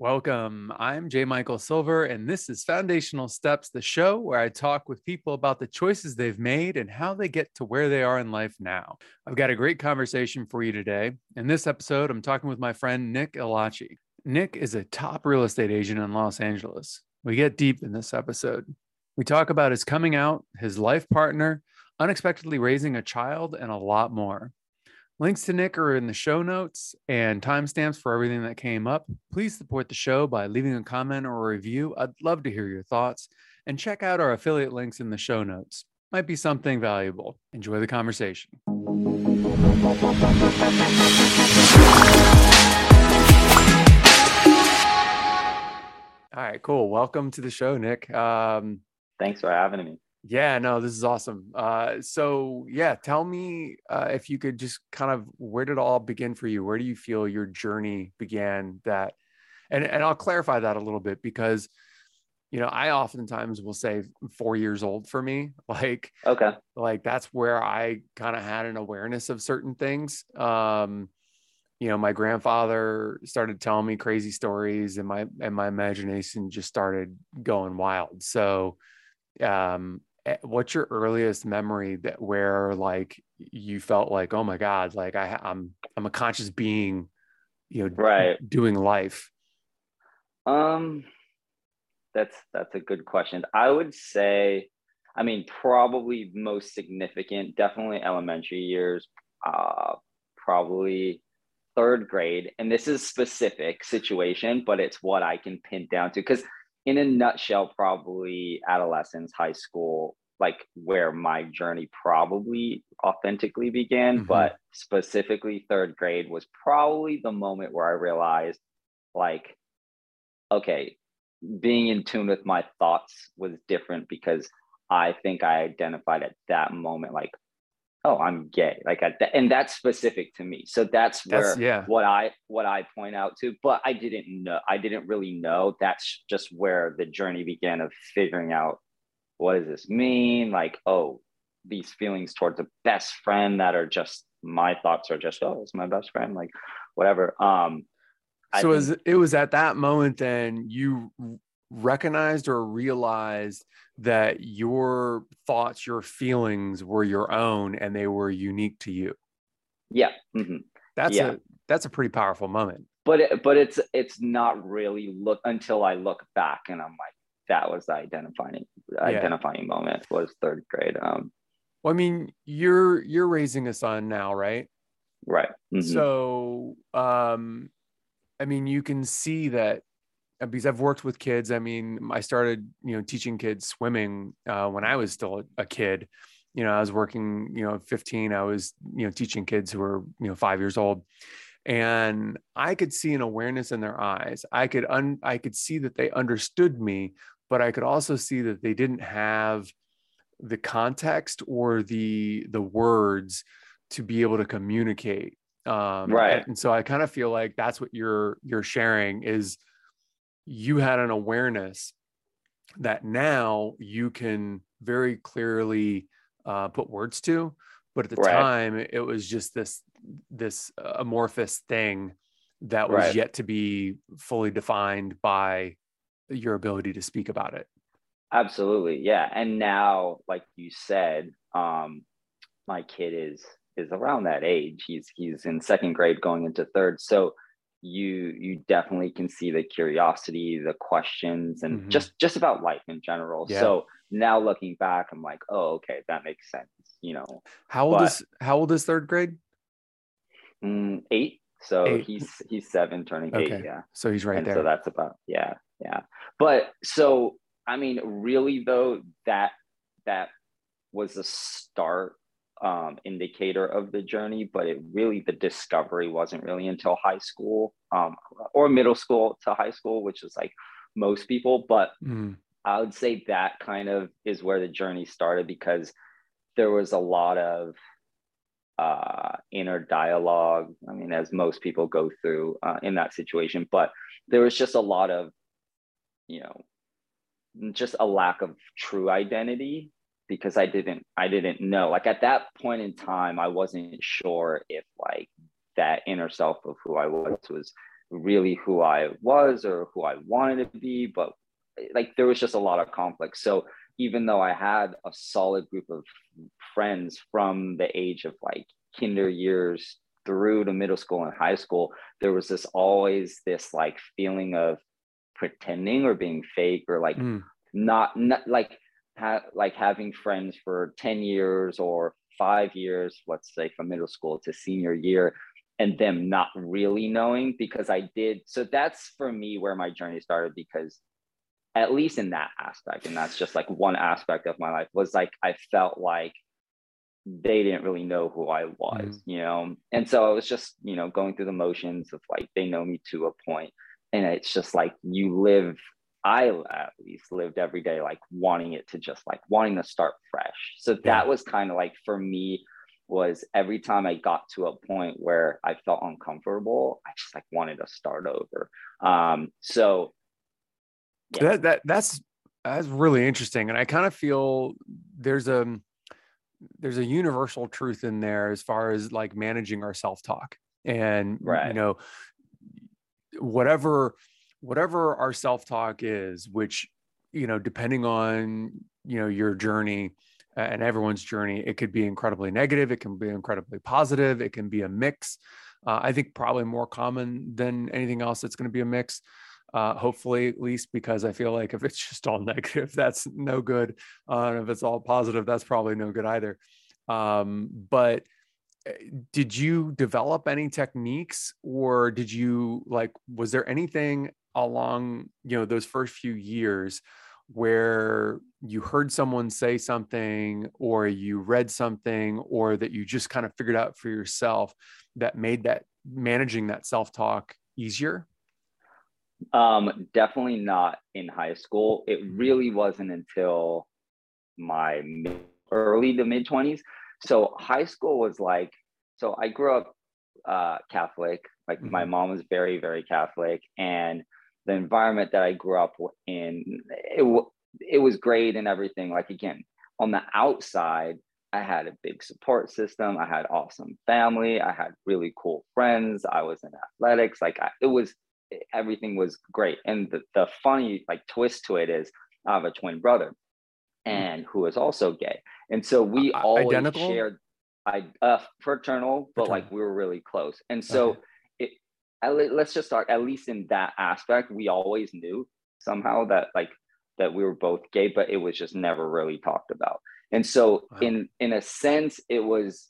Welcome. I'm J. Michael Silver, and this is Foundational Steps, the show where I talk with people about the choices they've made and how they get to where they are in life now. I've got a great conversation for you today. In this episode, I'm talking with my friend Nick Ialacci. Nick is a top real estate agent in Los Angeles. We get deep in this episode. We talk about his coming out, his life partner, unexpectedly raising a child, and a lot more. Links to Nick are in the show notes and timestamps for everything that came up. Please support the show by leaving a comment or a review. I'd love to hear your thoughts. And check out our affiliate links in the show notes. Might be something valuable. Enjoy the conversation. All right, cool. Welcome to the show, Nick. Um, Thanks for having me. Yeah, no, this is awesome. Uh, so yeah, tell me uh, if you could just kind of where did it all begin for you? Where do you feel your journey began? That, and and I'll clarify that a little bit because, you know, I oftentimes will say four years old for me, like Okay. like that's where I kind of had an awareness of certain things. Um, you know, my grandfather started telling me crazy stories, and my and my imagination just started going wild. So, um, what's your earliest memory that where like you felt like, oh my god, like I, I'm I'm a conscious being, you know, Right. doing life. Um that's that's a good question. I would say I mean probably most significant definitely elementary years uh probably third grade and this is specific situation but it's what I can pin down to cuz in a nutshell probably adolescence high school like where my journey probably authentically began Mhm. but specifically third grade was probably the moment where I realized like okay, being in tune with my thoughts was different because I think I identified at that moment, like, oh, I'm gay, like, that, and that's specific to me. So that's where That's yeah. what I what I point out to. But I didn't know. I didn't really know. That's just where the journey began of figuring out what does this mean. Like, oh, these feelings towards a best friend that are just my thoughts are just oh, it's my best friend, like whatever. Um, I so think- it was at that moment then you recognized or realized that your thoughts your feelings were your own and they were unique to you yeah. mhm. that's Yeah. a that's a pretty powerful moment but it, but it's it's not really look until I look back and I'm like that was the identifying identifying moment was third grade. Um, well i mean you're you're raising a son now right right. Mhm. so um i mean you can see that because i've worked with kids i mean i started you know teaching kids swimming uh, when i was still a, a kid. You know i was working you know 15 i was you know teaching kids who were you know five years old. And i could see an awareness in their eyes. I could un i could see that they understood me but i could also see that they didn't have the context or the the words to be able to communicate. Um Right. and so i kind of feel like that's what you're you're sharing is you had an awareness that now you can very clearly uh, put words to but at the Right. time it was just this this amorphous thing that was Right. yet to be fully defined by your ability to speak about it Absolutely, yeah. And now, like you said, um, my kid is is around that age. He's he's in second grade, going into third. So you you definitely can see the curiosity, the questions, and Mhm. just just about life in general. Yeah. So now looking back, I'm like, oh, okay, that makes sense. You know, how old But- is how old is third grade Mm, eight. So Eight. he's he's seven, turning Okay. eight. Yeah. so he's right and there so that's about yeah, yeah. But so I mean, really though, that that was the start um, indicator of the journey, but it really the discovery wasn't really until high school um, or middle school to high school, which is like most people. But Mm, I would say that kind of is where the journey started because there was a lot of uh, inner dialogue. I mean, as most people go through uh, in that situation, but there was just a lot of, you know, just a lack of true identity because I didn't I didn't know. Like at that point in time, I wasn't sure if like that inner self of who I was was really who I was or who I wanted to be, but like there was just a lot of conflict. So even though I had a solid group of friends from the age of like kinder years through to middle school and high school, there was this always this like feeling of pretending or being fake or like mm. not, not like ha- like having friends for 10 years or five years, let's say from middle school to senior year, and them not really knowing because I did. So that's for me where my journey started because at least in that aspect, and that's just like one aspect of my life was like I felt like they didn't really know who I was, mm. you know? And so I was just, you know, going through the motions of like they know me to a point, And it's just like you live, I at least lived every day like wanting it to just like wanting to start fresh. So yeah. that was kind of like for me, was every time I got to a point where I felt uncomfortable, I just like wanted to start over. Um, so yeah. that that that's that's really interesting, and I kind of feel there's a there's a universal truth in there as far as like managing our self talk, and right. you know whatever whatever our self talk is, which you know depending on you know your journey and everyone's journey. It could be incredibly negative, it can be incredibly positive, it can be a mix. Uh, I think probably more common than anything else, it's going to be a mix. Uh, hopefully, at least because I feel like if it's just all negative, that's no good. Uh, and if it's all positive, that's probably no good either. Um, but eh, did you develop any techniques or did you like was there anything along you know those first few years where you heard someone say something or you read something or that you just kind of figured out for yourself that made that managing that self-talk easier? Um definitely not in high school. It mm-hmm. really wasn't until my early to mid 20s so high school was like so i grew up uh catholic. Like mm-hmm. my mom was very very catholic. And the environment that I grew up in, it, it was great and everything. Like, again, on the outside, I had a big support system. I had awesome family. I had really cool friends. I was in athletics. Like, I, it was, everything was great. And the, the funny, like, twist to it is I have a twin brother hmm. and who is also gay. And so we uh, always identical? shared, I, uh, fraternal, but like we were really close. And so, okay let's just start at least in that aspect we always knew somehow that like that we were both gay but it was just never really talked about and so wow. in in a sense it was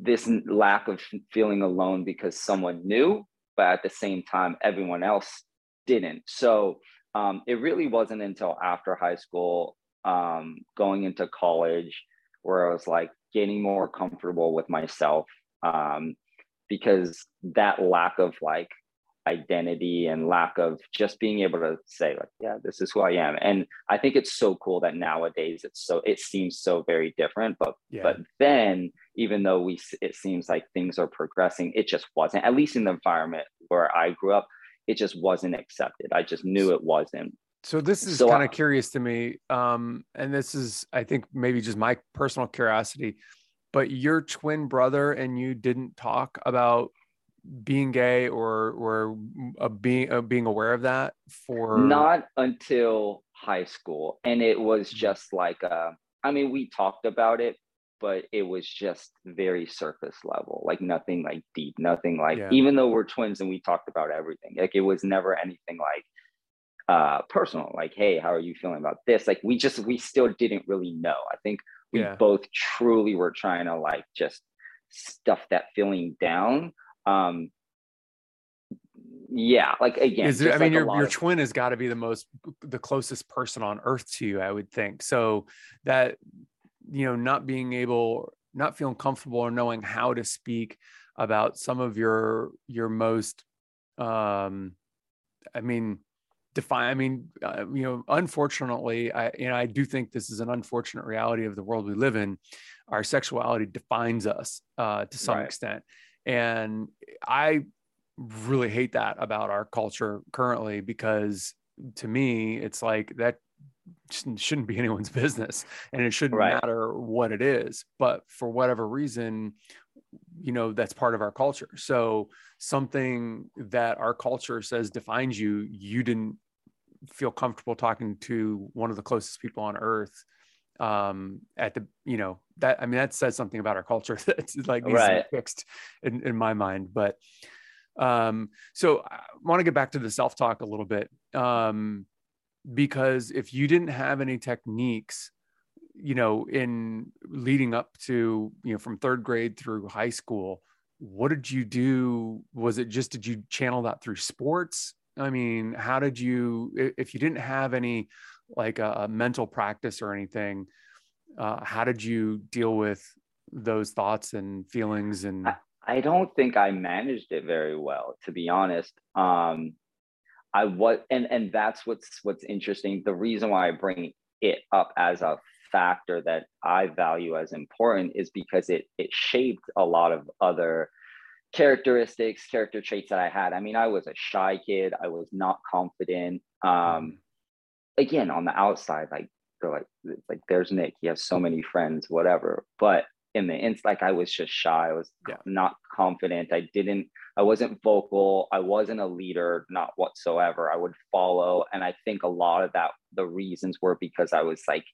this lack of feeling alone because someone knew but at the same time everyone else didn't so um, it really wasn't until after high school um, going into college where i was like getting more comfortable with myself um, because that lack of like identity and lack of just being able to say like yeah this is who i am. And i think it's so cool that nowadays it's so it seems so very different but yeah. but then even though we it seems like things are progressing it just wasn't at least in the environment where i grew up it just wasn't accepted. I just knew it wasn't. So this is so kind of curious to me um and this is i think maybe just my personal curiosity but your twin brother and you didn't talk about being gay or or uh, being uh, being aware of that for not until high school and it was mm-hmm. just like uh i mean we talked about it but it was just very surface level like nothing like deep nothing like yeah. even though we're twins and we talked about everything like it was never anything like uh personal like hey how are you feeling about this like we just we still didn't really know i think we yeah. both truly were trying to like just stuff that feeling down um yeah like again Is it, i mean your, your of- twin has got to be the most the closest person on earth to you i would think so that you know not being able not feeling comfortable or knowing how to speak about some of your your most um i mean define i mean uh, you know unfortunately i you know i do think this is an unfortunate reality of the world we live in our sexuality defines us uh, to some right. extent and i really hate that about our culture currently because to me it's like that shouldn't be anyone's business and it shouldn't right. matter what it is but for whatever reason you know that's part of our culture. So something that our culture says defines you you didn't feel comfortable talking to one of the closest people on earth um at the you know that i mean that says something about our culture. That's like right. fixed in, in my mind. But um so i want to get back to the self-talk a little bit um because if you didn't have any techniques you know in leading up to you know from third grade through high school what did you do? Was it just did you channel that through sports? I mean how did you if you didn't have any like a, a mental practice or anything uh, how did you deal with those thoughts and feelings and I, don't think i managed it very well to be honest. Um i was and and that's what's what's interesting. The reason why i bring it up as a factor that i value as important is because it it shaped a lot of other characteristics character traits that i had. I mean i was a shy kid. I was not confident. Um again on the outside like they're like like there's nick. He has so many friends whatever. But in the ins like i was just shy. I was yeah. not confident. I didn't i wasn't vocal. I wasn't a leader not whatsoever. I would follow. And i think a lot of that the reasons were because i was like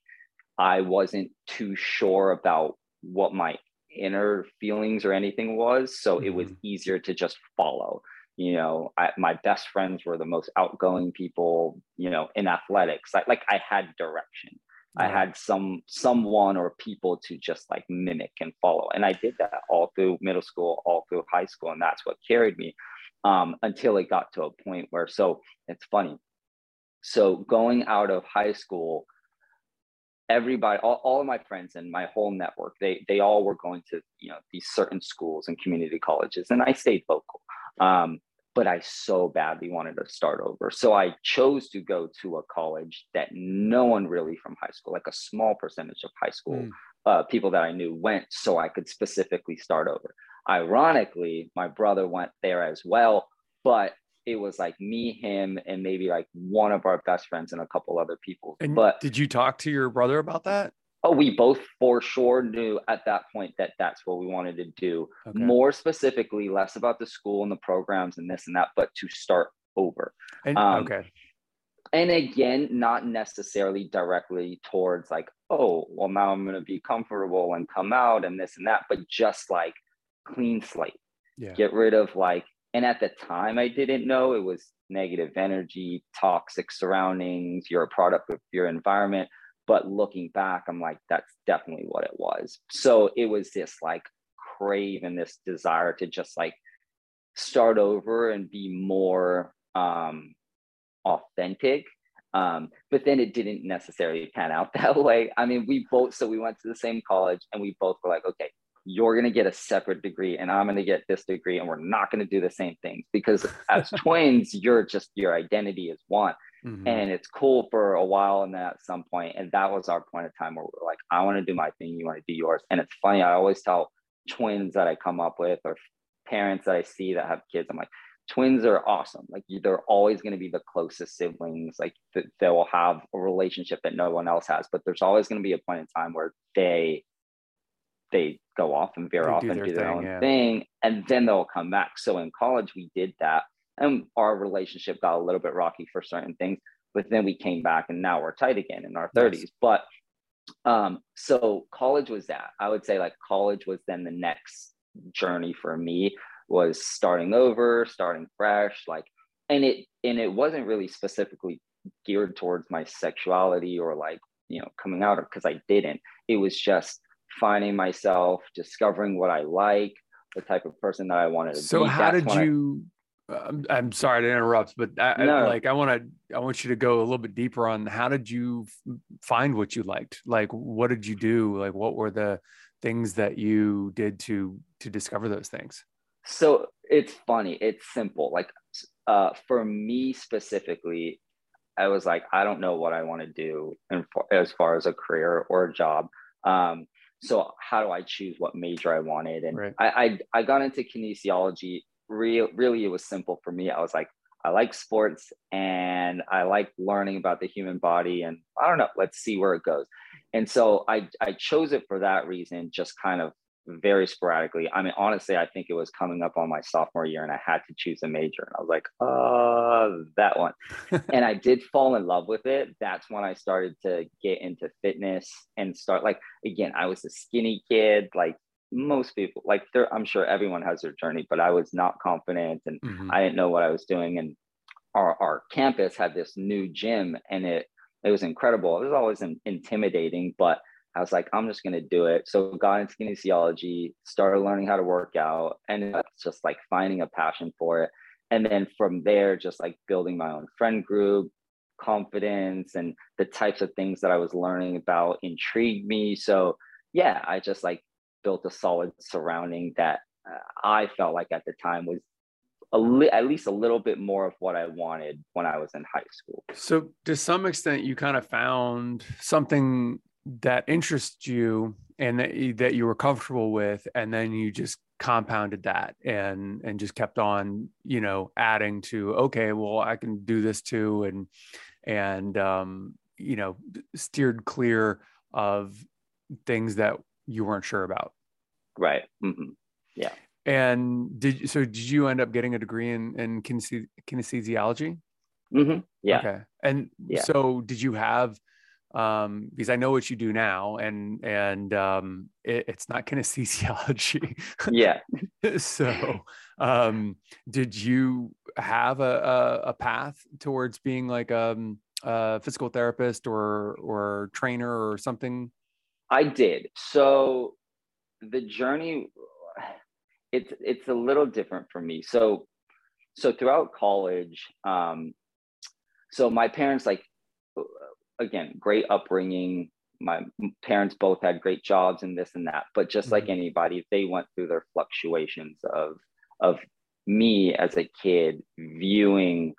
i wasn't too sure about what my inner feelings or anything was so mm-hmm. it was mm-hmm. easier to just follow you know I, my best friends were the most outgoing people you know in athletics I, like i had direction yeah. i had some someone or people to just like mimic and follow and i did that all through middle school all through high school and that's what carried me um, until it got to a point where so it's funny so going out of high school everybody all, all of my friends and my whole network they they all were going to you know these certain schools and community colleges and i stayed local um, but I so badly wanted to start over. So I chose to go to a college that no one really from high school, like a small percentage of high school mm. uh, people that I knew went, so I could specifically start over. Ironically, my brother went there as well, but it was like me, him, and maybe like one of our best friends and a couple other people. And but did you talk to your brother about that? oh, we both for sure knew at that point that that's what we wanted to do. Okay. More specifically, less about the school and the programs and this and that, but to start over. And, um, okay. And again, not necessarily directly towards like, oh, well, now I'm going to be comfortable and come out and this and that, but just like clean slate. Yeah. Get rid of like, and at the time I didn't know it was negative energy, toxic surroundings, you're a product of your environment. But looking back i'm like that's definitely what it was. So it was this like crave and this desire to just like start over and be more um authentic. Um but then it didn't necessarily pan out that way. I mean we both so we went to the same college and we both were like okay you're going to get a separate degree and i'm going to get this degree and we're not going to do the same things because as twins you're just your identity is one Mm-hmm. And it's cool for a while and then at some point, and that was our point of time where we are like, I want to do my thing, you want to do yours. And it's funny, I always tell twins that I come up with or parents that I see that have kids, I'm like, twins are awesome. Like they're always going to be the closest siblings. Like they will have a relationship that no one else has, but there's always going to be a point in time where they they go off and veer they off do and do their thing, own yeah. thing, and then they'll come back. So in college, we did that and our relationship got a little bit rocky for certain things but then we came back and now we're tight again in our 30s yes. but um so college was that i would say like college was then the next journey for me was starting over starting fresh like and it and it wasn't really specifically geared towards my sexuality or like you know coming out because i didn't it was just finding myself discovering what i like the type of person that i wanted to so be. So how That's did you I'm, I'm sorry to interrupt, but I, no. I, like I want to I want you to go a little bit deeper on how did you find what you liked? Like what did you do? Like what were the things that you did to to discover those things? So it's funny. It's simple. Like uh, for me specifically, I was like, I don't know what I want to do and as far as a career or a job. Um, so how do I choose what major I wanted? And right. I, I I got into kinesiology real really it was simple for me i was like i like sports and i like learning about the human body and i don't know let's see where it goes and so i i chose it for that reason just kind of very sporadically. I mean, honestly, I think it was coming up on my sophomore year and I had to choose a major. And I was like, uh, that one. and I did fall in love with it. That's when I started to get into fitness and start like, again, I was a skinny kid, like most people, like there, I'm sure everyone has their journey, but I was not confident and mm-hmm. I didn't know what I was doing. And our, our campus had this new gym and it, it was incredible. It was always intimidating, but I was like, I'm just gonna do it. So got into kinesiology, started learning how to work out, and just like finding a passion for it. And then from there, just like building my own friend group, confidence, and the types of things that I was learning about intrigued me. So yeah, I just like built a solid surrounding that uh, I felt like at the time was li- at least a little bit more of what I wanted when I was in high school. So, to some extent, you kind of found something that interests you and that you, that you were comfortable with and then you just compounded that and and just kept on you know adding to okay well i can do this too and and um you know steered clear of things that you weren't sure about right mm-hmm. yeah and did so did you end up getting a degree in in kinesiology mm-hmm. yeah okay and yeah. so did you have um, because I know what you do now, and and um, it, it's not kinesiology. yeah. so, um, did you have a, a, a path towards being like um, a physical therapist or or trainer or something? I did. So the journey, it's it's a little different for me. So so throughout college, um, so my parents like again, great upbringing. My parents both had great jobs and this and that, but just mm-hmm. like anybody, they went through their fluctuations of of me as a kid viewing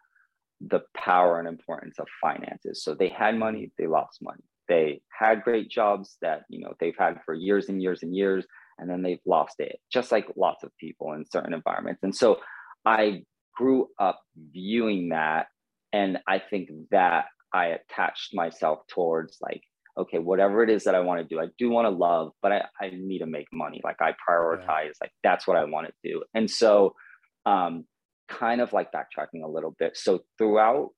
the power and importance of finances. So they had money, they lost money. They had great jobs that you know they've had for years and years and years, and then they've lost it, just like lots of people in certain environments. And so I grew up viewing that, and I think that I attached myself towards like, okay, whatever it is that I want to do, I do want to love, but I, I need to make money. Like I prioritize, yeah. like that's what I want to do. And so, um, kind of like backtracking a little bit. So throughout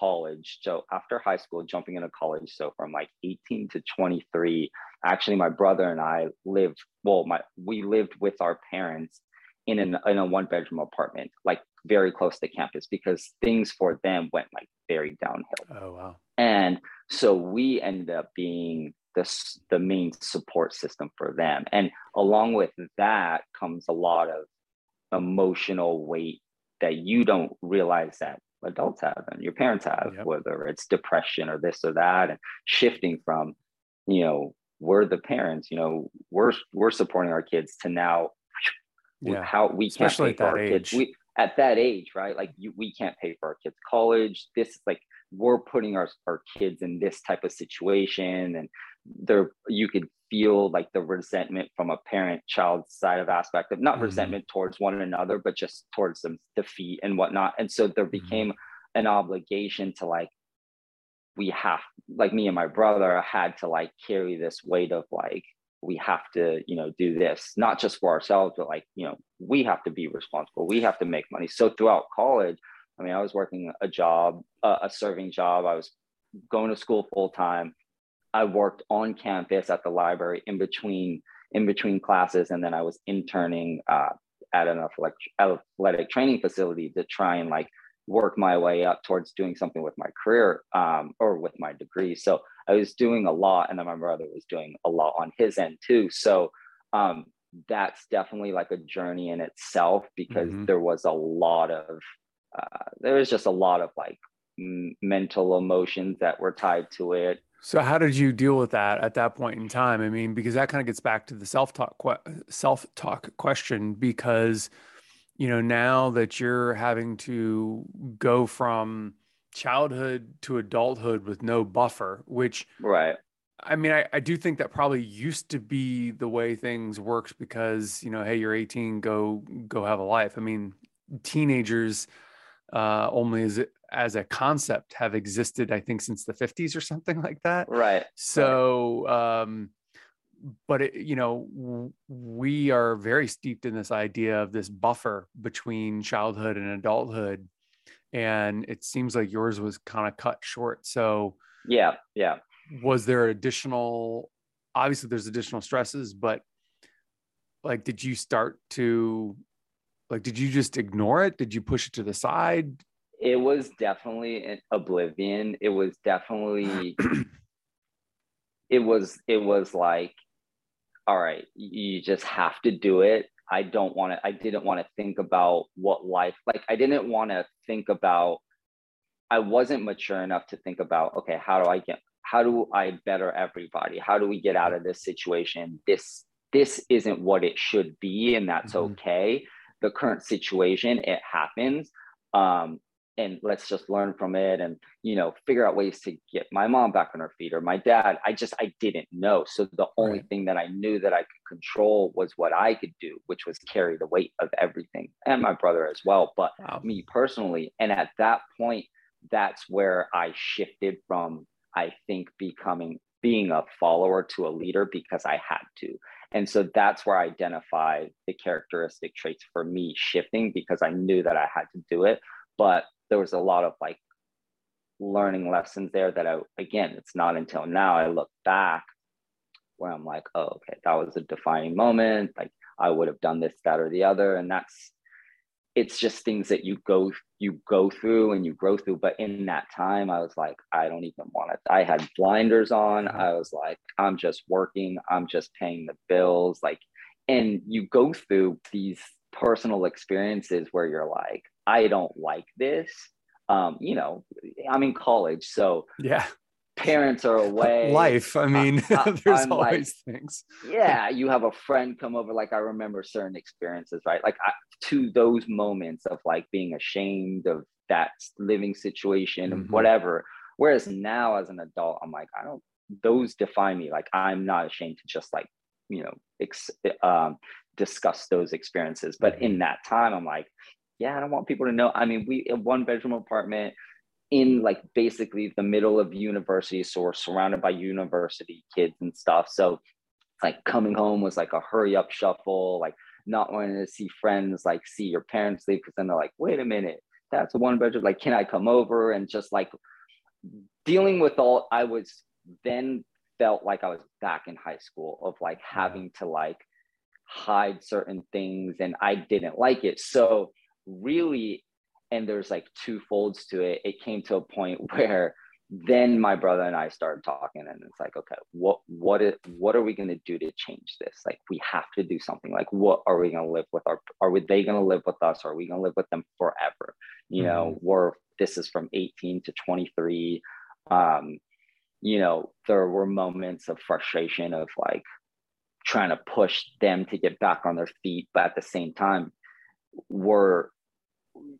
college, so after high school, jumping into college, so from like 18 to 23, actually my brother and I lived, well, my we lived with our parents in an in a one bedroom apartment, like very close to campus because things for them went like very downhill. Oh wow. And so we ended up being the, the main support system for them. And along with that comes a lot of emotional weight that you don't realize that adults have and your parents have, yep. whether it's depression or this or that, and shifting from, you know, we're the parents, you know, we're we're supporting our kids to now yeah. how we can't Especially pay for our age. kids. We at that age, right? Like you, we can't pay for our kids' college. This like we're putting our, our kids in this type of situation and there you could feel like the resentment from a parent child side of aspect of not mm-hmm. resentment towards one another but just towards them defeat and whatnot and so there mm-hmm. became mm-hmm. an obligation to like we have like me and my brother had to like carry this weight of like we have to you know do this not just for ourselves but like you know we have to be responsible. We have to make money. So throughout college i mean i was working a job uh, a serving job. I was going to school full time i worked on campus at the library in between in between classes and then i was interning uh, at an athletic, athletic training facility to try and like work my way up towards doing something with my career um, or with my degree. So I was doing a lot, and then my brother was doing a lot on his end too. So um, that's definitely like a journey in itself because mm-hmm. there was a lot of uh, there was just a lot of like m- mental emotions that were tied to it. So how did you deal with that at that point in time? I mean, because that kind of gets back to the self-talk que- self-talk question because you know, now that you're having to go from childhood to adulthood with no buffer, which right. I mean, I, I do think that probably used to be the way things worked because, you know, hey, you're 18, go go have a life. I mean, teenagers uh only as as a concept have existed, I think, since the 50s or something like that. Right. So um but it, you know we are very steeped in this idea of this buffer between childhood and adulthood and it seems like yours was kind of cut short. So yeah yeah. was there additional obviously there's additional stresses but like did you start to like did you just ignore it? Did you push it to the side? It was definitely an oblivion. It was definitely it was it was like all right you just have to do it. I don't want to i didn't want to think about what life like i didn't want to think about i wasn't mature enough to think about okay how do i get how do i better everybody? How do we get out of this situation? This this isn't what it should be and that's mm-hmm. okay. The current situation it happens. Um and let's just learn from it and you know figure out ways to get my mom back on her feet or my dad. I just i didn't know. So the only right. thing that i knew that i could control was what i could do which was carry the weight of everything and my brother as well. But wow. me personally and at that point that's where i shifted from i think becoming being a follower to a leader because i had to. And so that's where i identified the characteristic traits for me shifting because i knew that i had to do it. But there was a lot of like learning lessons there that I again it's not until now I look back where I'm like oh okay that was a defining moment. Like I would have done this that or the other. And that's it's just things that you go you go through and you grow through. But in that time I was like I don't even want it. I had blinders on. Mm-hmm. I was like I'm just working. I'm just paying the bills. Like and you go through these personal experiences where you're like I don't like this. Um, you know, I'm in college, so yeah, parents are away. Life. I mean, I, there's I'm always like, things. Yeah, you have a friend come over. Like I remember certain experiences, right? Like I, to those moments of like being ashamed of that living situation and mm-hmm. whatever. Whereas now, as an adult, I'm like, I don't. Those define me. Like I'm not ashamed to just like you know ex, um, discuss those experiences. But mm-hmm. in that time, I'm like, yeah, I don't want people to know. I mean, we a one bedroom apartment in like basically the middle of university, so we're surrounded by university kids and stuff. So it's like coming home was like a hurry up shuffle, like not wanting to see friends, like see your parents leave because then they're like, wait a minute, that's a one bedroom. Like, can I come over? And just like dealing with all, I was then felt like I was back in high school of like mm-hmm. having to like hide certain things and I didn't like it. So really and there's like two folds to it. It came to a point where then my brother and I started talking and it's like okay what what is what are we going to do to change this? Like we have to do something. Like what are we going to live with? Our are we, they going to live with us? Or are we going to live with them forever? You mm-hmm. know we're this is from 18 to 23 um you know there were moments of frustration of like trying to push them to get back on their feet but at the same time we're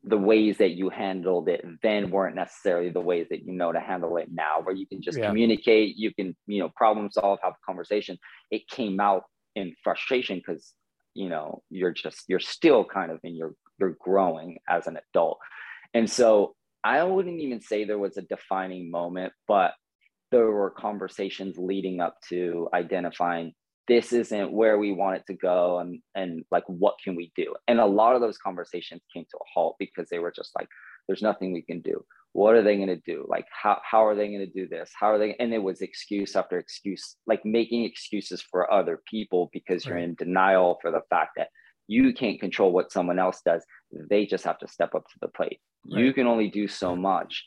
the ways that you handled it then weren't necessarily the ways that you know to handle it now where you can just yeah. communicate you can you know problem solve have a conversation it came out in frustration because you know you're just you're still kind of in your you're growing as an adult and so i wouldn't even say there was a defining moment but there were conversations leading up to identifying this isn't where we want it to go and and like what can we do? And a lot of those conversations came to a halt because they were just like there's nothing we can do. What are they going to do? Like how, how are they going to do this? How are they and it was excuse after excuse like making excuses for other people because you're in denial for the fact that you can't control what someone else does. They just have to step up to the plate. Right. you can only do so much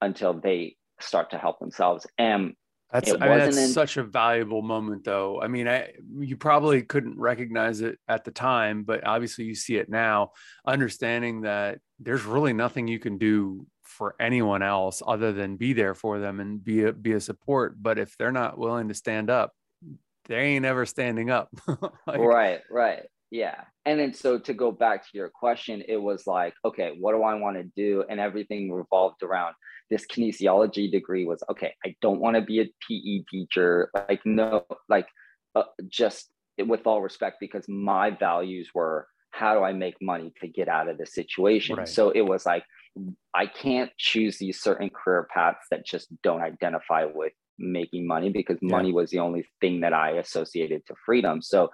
until they start to help themselves. And that's I mean, that's in... such a valuable moment, though. I mean, I you probably couldn't recognize it at the time, but obviously you see it now. Understanding that there's really nothing you can do for anyone else other than be there for them and be a be a support. But if they're not willing to stand up, they ain't ever standing up. like, right, right. Yeah. And then so to go back to your question, it was like, okay, what do I want to do? And everything revolved around this kinesiology degree was okay, I don't want to be a PE teacher. Like, no, like uh, just with all respect, because my values were how do I make money to get out of the situation? Right. So it was like, I can't choose these certain career paths that just don't identify with making money because yeah. money was the only thing that I associated to freedom. So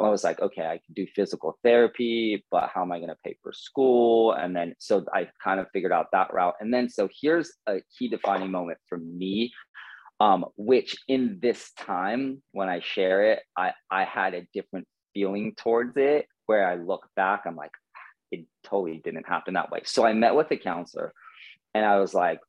I was like, okay, I can do physical therapy, but how am I going to pay for school? And then so I kind of figured out that route. And then so here's a key defining moment for me, um, which in this time when I share it, I I had a different feeling towards it where I look back, I'm like, it totally didn't happen that way. So I met with a counselor and I was like,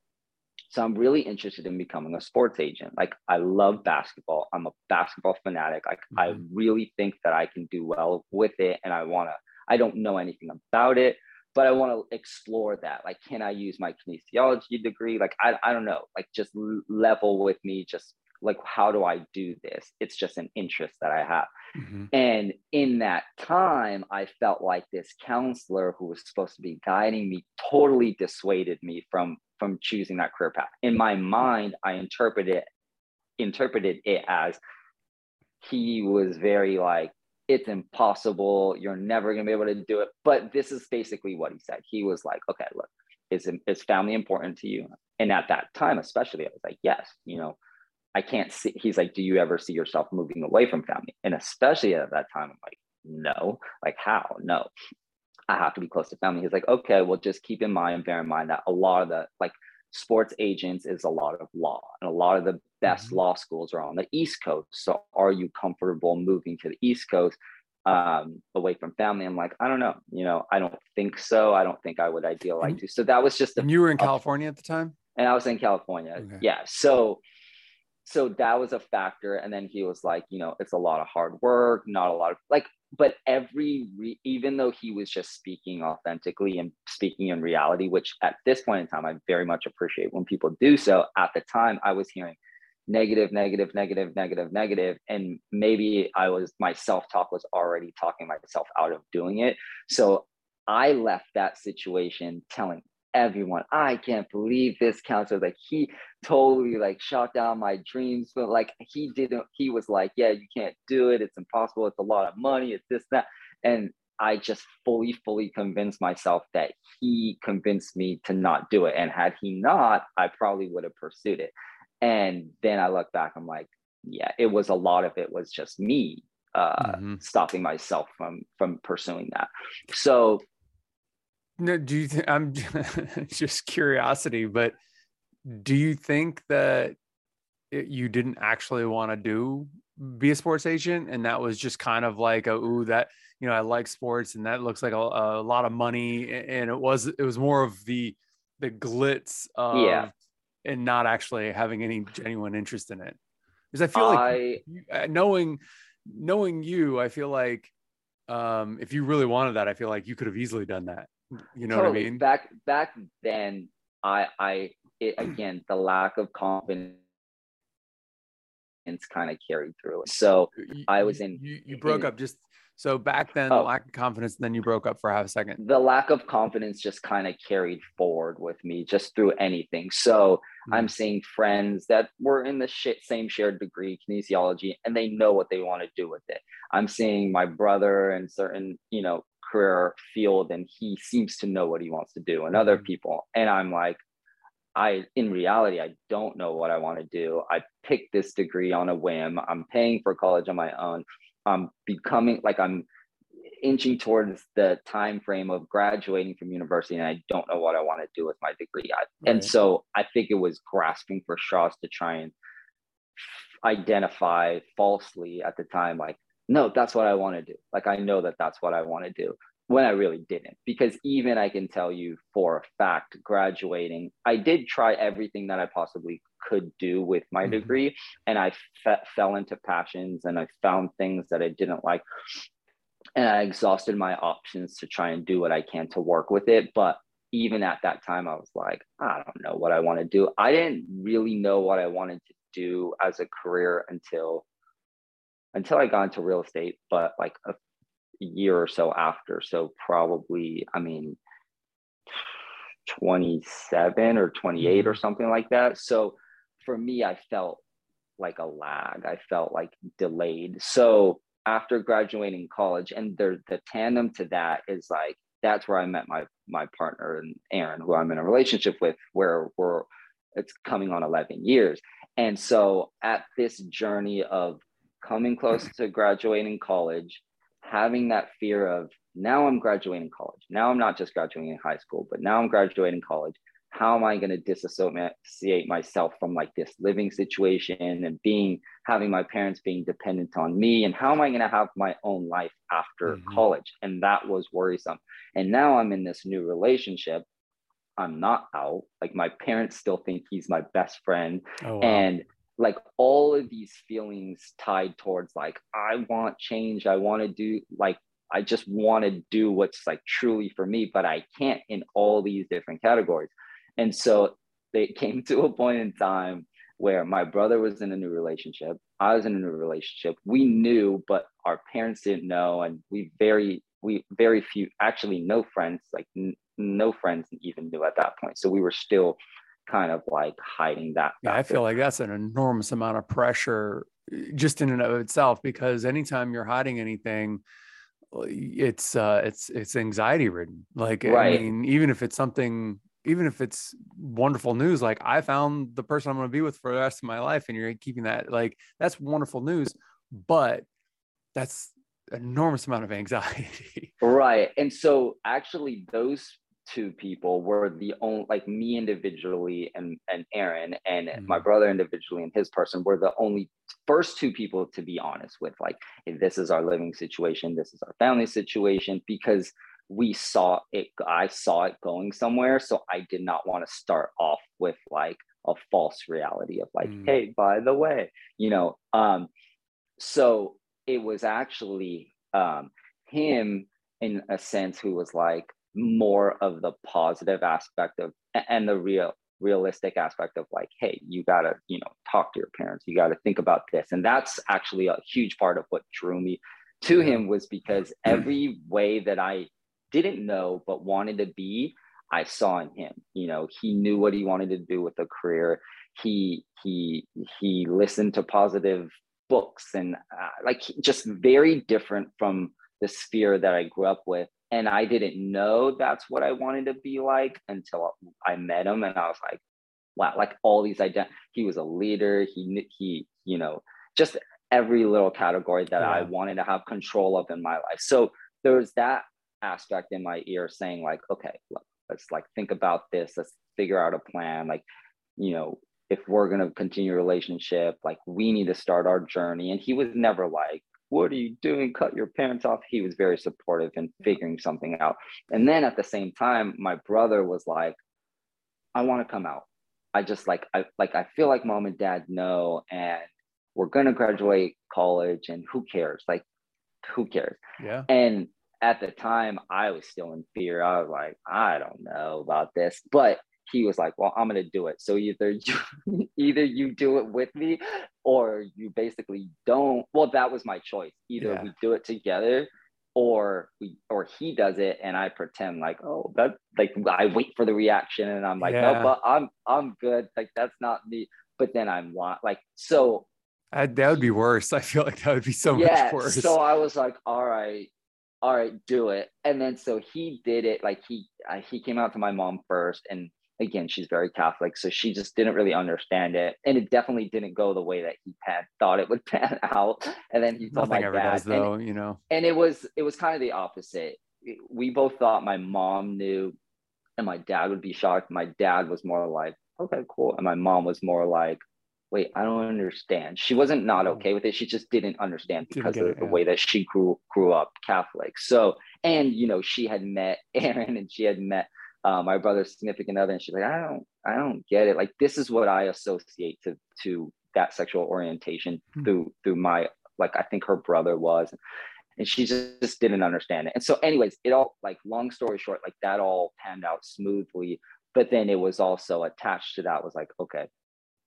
so I'm really interested in becoming a sports agent. Like I love basketball. I'm a basketball fanatic. Like mm-hmm. I really think that I can do well with it. And I want to, I don't know anything about it, but I want to explore that. Like, can I use my kinesiology degree? Like, I, I don't know, like just level with me, just like, how do I do this? It's just an interest that I have. Mm-hmm. And in that time, I felt like this counselor who was supposed to be guiding me totally dissuaded me from from choosing that career path. In my mind, I interpreted interpreted it as he was very like it's impossible you're never going to be able to do it but this is basically what he said he was like okay look is is family important to you and at that time especially i was like yes you know I can't see. He's like, do you ever see yourself moving away from family? And especially at that time, I'm like, no. Like how? No. I have to be close to family. He's like, okay, well, just keep in mind, bear in mind that a lot of the like sports agents is a lot of law, and a lot of the best mm-hmm. law schools are on the East Coast. So, are you comfortable moving to the East Coast um, away from family? I'm like, I don't know. You know, I don't think so. I don't think I would ideal like to. So that was just. A, and you were in California at the time. And I was in California. Okay. Yeah. So so that was a factor and then he was like you know it's a lot of hard work not a lot of like but every re- even though he was just speaking authentically and speaking in reality which at this point in time i very much appreciate when people do so at the time i was hearing negative negative negative negative negative and maybe i was my self-talk was already talking myself out of doing it. So i left that situation telling everyone. I can't believe this counselor. Like he totally like shot down my dreams, but like he didn't, he was like, yeah, you can't do it. It's impossible. It's a lot of money. It's this, that. And I just fully, fully convinced myself that he convinced me to not do it. And had he not, I probably would have pursued it. And then I look back, I'm like, yeah, it was a lot of it was just me uh, mm-hmm. stopping myself from from pursuing that. So no, do you think I'm just curiosity, but do you think that it, you didn't actually want to do be a sports agent and that was just kind of like a ooh that you know I like sports and that looks like a, a lot of money and it was it was more of the the glitz of yeah. and not actually having any genuine interest in it because I feel I, like uh, knowing knowing you I feel like um if you really wanted that I feel like you could have easily done that you know totally. what I mean? Back back then, I I it, again the lack of confidence kind of carried through. So you, I was in. You, you broke in, up just so back then, oh, the lack of confidence. Then you broke up for half a second. The lack of confidence just kind of carried forward with me, just through anything. So mm-hmm. I'm seeing friends that were in the sh- same shared degree, kinesiology, and they know what they want to do with it. I'm seeing my brother and certain, you know, career field and he seems to know what he wants to do and other mm-hmm. people. And i'm like i in reality i don't know what i want to do. I picked this degree on a whim. I'm paying for college on my own. I'm becoming like i'm inching towards the time frame of graduating from university and i don't know what i want to do with my degree. I, right. and so i think it was grasping for straws to try and identify falsely at the time like no, that's what I want to do. Like I know that that's what I want to do when I really didn't. Because even I can tell you for a fact, graduating, I did try everything that I possibly could do with my mm-hmm. degree, and I fe- fell into passions and I found things that I didn't like. And I exhausted my options to try and do what I can to work with it. But even at that time, I was like, I don't know what I want to do. I didn't really know what I wanted to do as a career until until I got into real estate, but like a year or so after. So probably, I mean, 27 or 28 or mm-hmm. something like that. So for me, I felt like a lag. I felt like delayed. So after graduating college, and the, the tandem to that is like that's where I met my my partner and Aaron, who I'm in a relationship with, where we're it's coming on 11 years And so at this journey of coming close to graduating college, having that fear of now I'm graduating college. Now I'm not just graduating high school, but now I'm graduating college. How am I going to disassociate myself from like this living situation and being having my parents being dependent on me? And how am I going to have my own life after mm-hmm. college? And that was worrisome. And now I'm in this new relationship. I'm not out. Like my parents still think he's my best friend. Oh, wow. And like all of these feelings tied towards like i want change i want to do like i just want to do what's like truly for me but i can't in all these different categories. And so they came to a point in time where my brother was in a new relationship i was in a new relationship. We knew but our parents didn't know and we very we very few actually no friends like n- no friends even knew at that point. So we were still kind of like hiding that. Yeah, I feel like that's an enormous amount of pressure eh, just in and of itself because anytime you're hiding anything, it's uh it's it's anxiety ridden. Like right. I mean, even if it's something even if it's wonderful news, like I found the person I'm going to be with for the rest of my life, and you're keeping that, like that's wonderful news. But that's enormous amount of anxiety. Right. And so actually those two people were the only like me individually and and Aaron and mm-hmm. my brother individually and his person were the only first two people to be honest with like this is our living situation this is our family situation because we saw it I saw it going somewhere so I did not want to start off with like a false reality of like mm-hmm. hey by the way you know um so it was actually um him in a sense who was like more of the positive aspect of and the real realistic aspect of like hey you got to you know talk to your parents you got to think about this. And that's actually a huge part of what drew me to him was because every way that i didn't know but wanted to be i saw in him. You know he knew what he wanted to do with a career. He he he listened to positive books and uh, like just very different from the sphere that i grew up with and I didn't know that's what I wanted to be like until I met him, and I was like, wow, like all these ident. He was a leader. He he you know just every little category that yeah. I wanted to have control of in my life. So there was that aspect in my ear saying like, okay, look, let's like think about this. Let's figure out a plan. Like, you know, if we're gonna continue relationship, like we need to start our journey. And he was never like, what are you doing? Cut your parents off. He was very supportive in figuring something out. And then at the same time, my brother was like, I want to come out. I just like I like I feel like mom and dad know and we're gonna graduate college and who cares? Like who cares? Yeah. And at the time I was still in fear. I was like, I don't know about this. But he was like, well, I'm going to do it. So either you, either you do it with me or you basically don't. Well, that was my choice. Either yeah. we do it together or we, or he does it and I pretend like, oh, that like I wait for the reaction and I'm like, yeah. no, but I'm, I'm good. Like, that's not me. But then I'm like, so I, that would be worse. I feel like that would be so yeah, much worse. So I was like, all right, all right, do it. And then so he did it. Like he uh, he came out to my mom first, and again, she's very Catholic, so she just didn't really understand it, and it definitely didn't go the way that he had thought it would pan out. And then he told Nothing my ever dad, does, though, and, you know. And it was it was kind of the opposite. We both thought my mom knew, and my dad would be shocked. My dad was more like, "Okay, cool," and my mom was more like, "Wait, I don't understand." She wasn't not oh. okay with it. She just didn't understand because didn't of it, the yeah. way that she grew grew up Catholic. So, and you know, she had met Aaron, and she had met uh, my brother's significant other, and she's like, I don't, I don't get it. Like this is what I associate to to that sexual orientation mm-hmm. through through my like I think her brother was, and she just, just didn't understand it. And so, anyways, it all like long story short, like that all panned out smoothly. But then it was also attached to that was like, okay,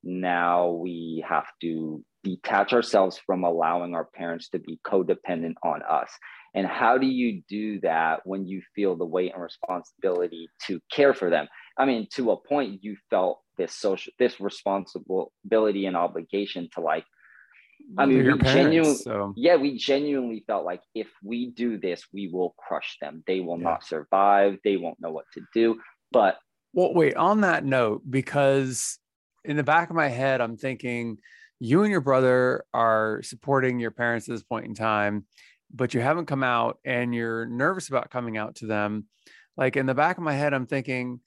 now we have to detach ourselves from allowing our parents to be codependent on us and how do you do that when you feel the weight and responsibility to care for them? I mean, to a point, you felt this social, this responsibility and obligation to like, I mean, we genuinely, so. yeah, we genuinely felt like if we do this, we will crush them. They will yeah. not survive. They won't know what to do. But well, wait, on that note, because in the back of my head, I'm thinking you and your brother are supporting your parents at this point in time, but you haven't come out and you're nervous about coming out to them. Like in the back of my head, I'm thinking,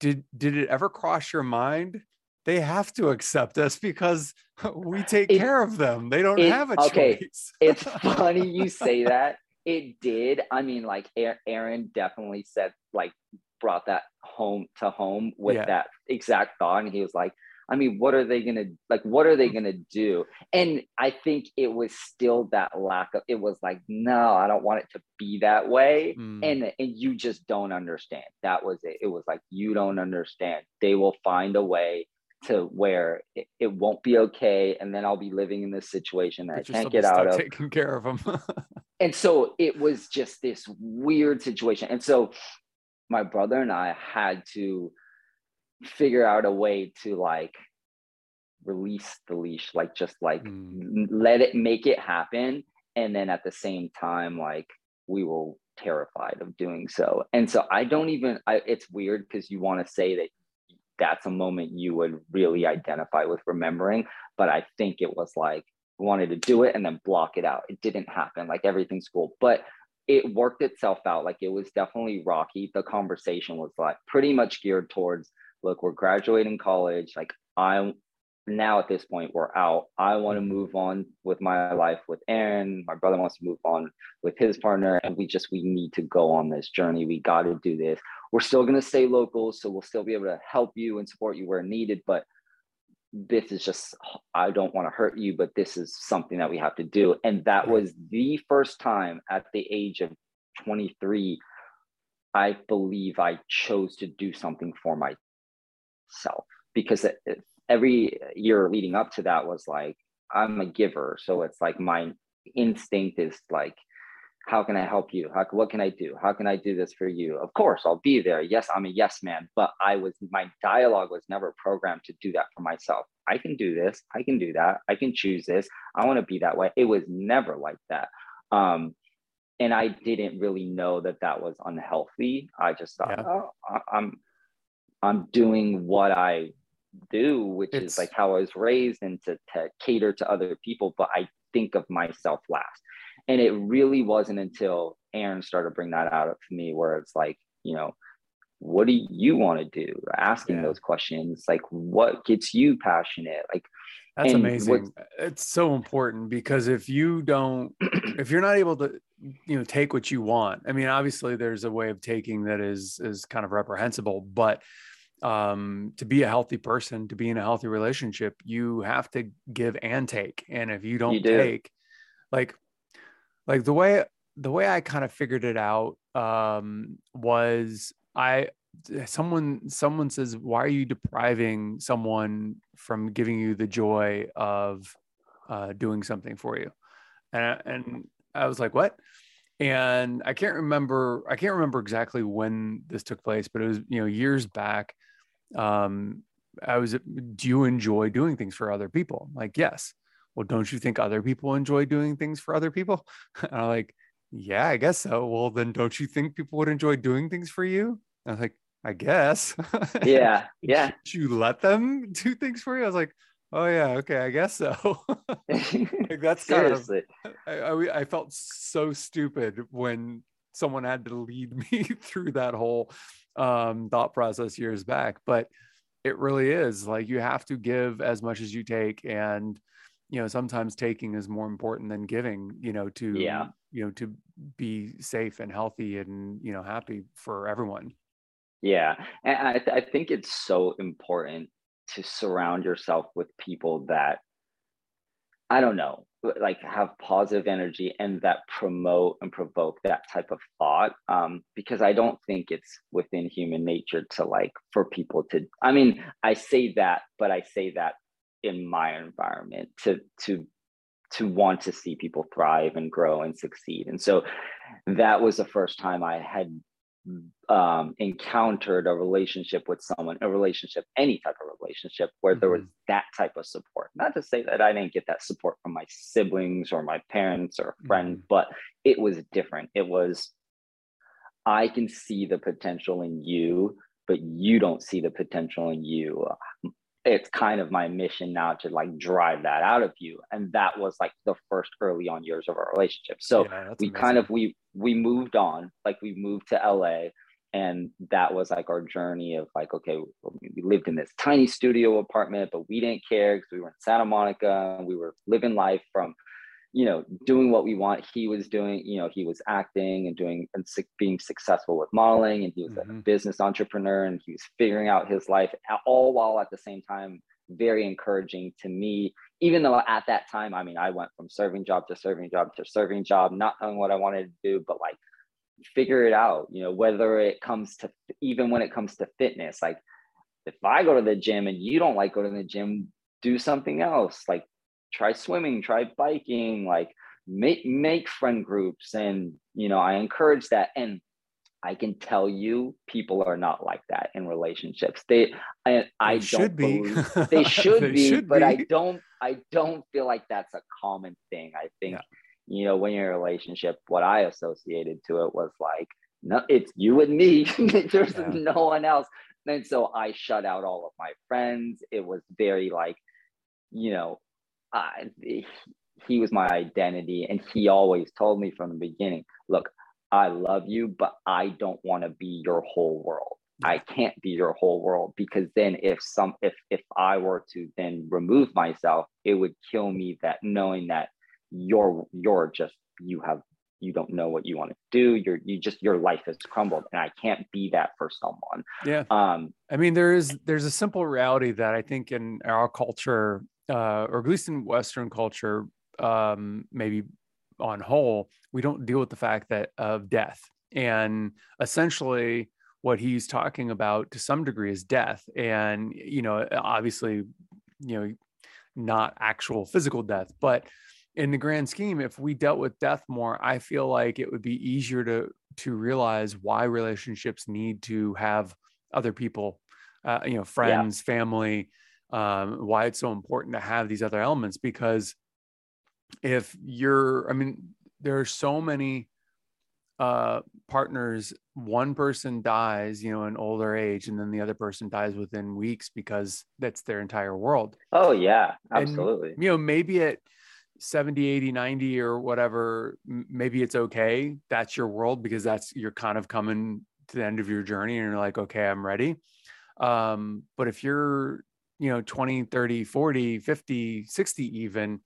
did did it ever cross your mind? They have to accept us because we take it, care of them. They don't it, have a okay. choice. it's funny you say that. It did. I mean, like Aaron definitely said, like, brought that home to home with yeah. that exact thought. And he was like, I mean, what are they gonna like? What are they gonna do? And I think it was still that lack of. It was like, no, I don't want it to be that way. Mm. And and you just don't understand. That was it. It was like you don't understand. They will find a way to where it, it won't be okay, and then I'll be living in this situation that but I can't get out of. Taking care of them. and so it was just this weird situation. And so my brother and I had to figure out a way to like release the leash, like just like mm. let it make it happen. And then at the same time, like we were terrified of doing so. And so I don't even, I, it's weird because you want to say that that's a moment you would really identify with remembering. But I think it was like, wanted to do it and then block it out. It didn't happen. Like everything's cool. But it worked itself out. Like it was definitely rocky. The conversation was like pretty much geared towards look, we're graduating college. Like I'm now at this point we're out. I want to mm-hmm. move on with my life with Aaron. My brother wants to move on with his partner, and we just we need to go on this journey. We got to do this. We're still gonna stay local, so we'll still be able to help you and support you where needed. But this is just I don't want to hurt you, but this is something that we have to do. And that was the first time at the age of 23, I believe I chose to do something for myself because it, it, every year leading up to that was like i'm a giver. So it's like my instinct is like how can i help you? How, what can i do? How can i do this for you? Of course i'll be there. Yes i'm a yes man but i was my dialogue was never programmed to do that for myself. I can do this. I can do that. I can choose this. I want to be that way. It was never like that. Um, and i didn't really know that that was unhealthy. I just thought yeah. oh i'm i'm doing what i do, which it's, is like how I was raised and to, to cater to other people, but I think of myself last. And it really wasn't until Aaron started bring that out to me where it's like, you know, what do you want to do? Asking yeah. those questions, like what gets you passionate? Like that's amazing. It's so important because if you don't, if you're not able to, you know, take what you want, I mean, obviously there's a way of taking that is is kind of reprehensible, but um, to be a healthy person, to be in a healthy relationship, you have to give and take. And if you don't you do. take, like, like the way the way I kind of figured it out um, was I someone someone says why are you depriving someone from giving you the joy of uh, doing something for you and I, and I was like what and I can't remember I can't remember exactly when this took place but it was you know years back um, I was, do you enjoy doing things for other people? Like, yes. Well, don't you think other people enjoy doing things for other people? And I'm like, yeah, I guess so. Well, then don't you think people would enjoy doing things for you? And I was like, I guess. Yeah. yeah. You let them do things for you? I was like, oh yeah, okay, I guess so. like that's kind of, I, I, I felt so stupid when someone had to lead me through that whole um, thought process years back. But it really is like you have to give as much as you take, and you know sometimes taking is more important than giving. You know to yeah. you know to be safe and healthy and you know happy for everyone. Yeah, and I, th- I think it's so important to surround yourself with people that I don't know like have positive energy and that promote and provoke that type of thought um, because i don't think it's within human nature to like for people to i mean i say that but i say that in my environment to to to want to see people thrive and grow and succeed. And so that was the first time i had um, encountered a relationship with someone, a relationship, any type of relationship where mm-hmm. there was mm-hmm. that type of support. Not to say that I didn't get that support from my siblings or my parents or friends, mm-hmm. but it was different. It was, I can see the potential in you, but you don't see the potential in you. It's kind of my mission now to like drive that out of you and that was like the first early on years of our relationship so yeah, we amazing. kind of we we moved on like we moved to la and that was like our journey of like okay we lived in this tiny studio apartment but we didn't care because we were in santa monica and we were living life from you know doing what we want he was doing you know he was acting and doing and being successful with modeling and he was mm-hmm. a business entrepreneur and he was figuring out his life all while at the same time very encouraging to me even though at that time i mean i went from serving job to serving job to serving job not knowing what i wanted to do but like figure it out you know whether it comes to even when it comes to fitness like if i go to the gym and you don't like going to the gym do something else like try swimming try biking like make make friend groups and you know i encourage that and i can tell you people are not like that in relationships they i, I don't should be they should they be should but be. i don't i don't feel like that's a common thing i think yeah. you know when you're in a relationship what i associated to it was like no it's you and me there's yeah. no one else and so i shut out all of my friends it was very like you know uh, he was my identity. And he always told me from the beginning, look, I love you, but I don't want to be your whole world. I can't be your whole world because then if some if if I were to then remove myself, it would kill me that knowing that you're you're just you have you don't know what you want to do you're you just your life has crumbled and i can't be that for someone yeah um i mean there is there's a simple reality that i think in our culture uh, or at least in Western culture, um, maybe on whole, we don't deal with the fact that of death. And essentially, what he's talking about to some degree is death. And, you know, obviously, you know, not actual physical death, but in the grand scheme, if we dealt with death more, I feel like it would be easier to to realize why relationships need to have other people, uh, you know, friends, yeah. family, um, why it's so important to have these other elements because if you're i mean there are so many uh, partners one person dies you know in older age and then the other person dies within weeks because that's their entire world. Oh yeah absolutely. and, you know maybe at 70 80 90 or whatever maybe it's okay that's your world because that's you're kind of coming to the end of your journey and you're like okay i'm ready. Um, but if you're you know 20 30 40 50 60 even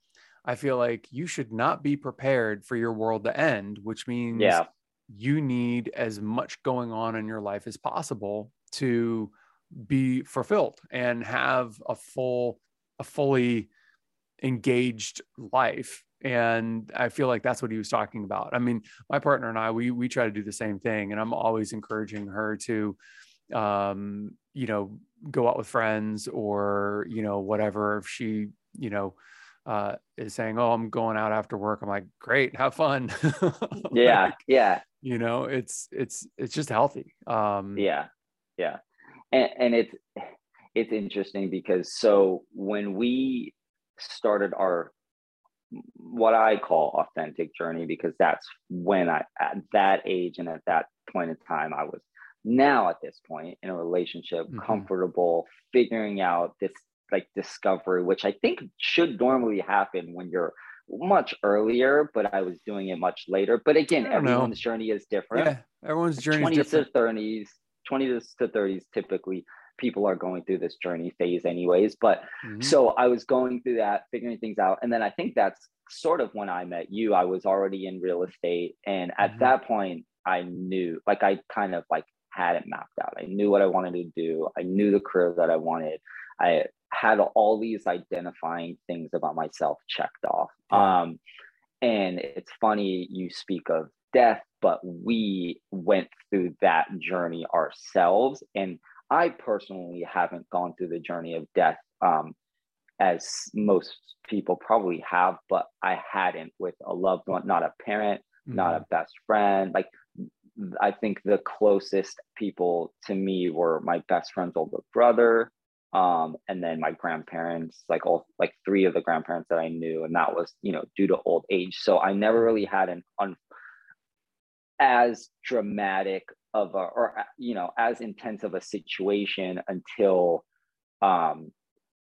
i feel like you should not be prepared for your world to end which means yeah. you need as much going on in your life as possible to be fulfilled and have a full a fully engaged life and i feel like that's what he was talking about i mean my partner and i we we try to do the same thing and i'm always encouraging her to um you know go out with friends or you know whatever if she you know uh is saying oh i'm going out after work i'm like great have fun. Yeah like, yeah. you know it's it's it's just healthy um. Yeah yeah. And, and it's it's interesting because so when we started our what I call authentic journey because that's when I at that age and at that point in time I was now at this point in a relationship mm-hmm. comfortable figuring out this like discovery which i think should normally happen when you're much earlier but i was doing it much later but again everyone's know. journey is different yeah everyone's journey 20s to 30s 20s to 30s typically people are going through this journey phase anyways but mm-hmm. so i was going through that figuring things out and then i think that's sort of when i met you i was already in real estate and at mm-hmm. that point i knew like i kind of like had it mapped out. I knew what I wanted to do. I knew the career that I wanted. I had all these identifying things about myself checked off. Um, and it's funny you speak of death, but we went through that journey ourselves. And I personally haven't gone through the journey of death um, as most people probably have, but I hadn't with a loved one, not a parent, mm-hmm. not a best friend. Like I think the closest people to me were my best friend's older brother, um, and then my grandparents, like all like three of the grandparents that I knew, and that was you know due to old age. So I never really had an un- as dramatic of a or you know as intense of a situation until um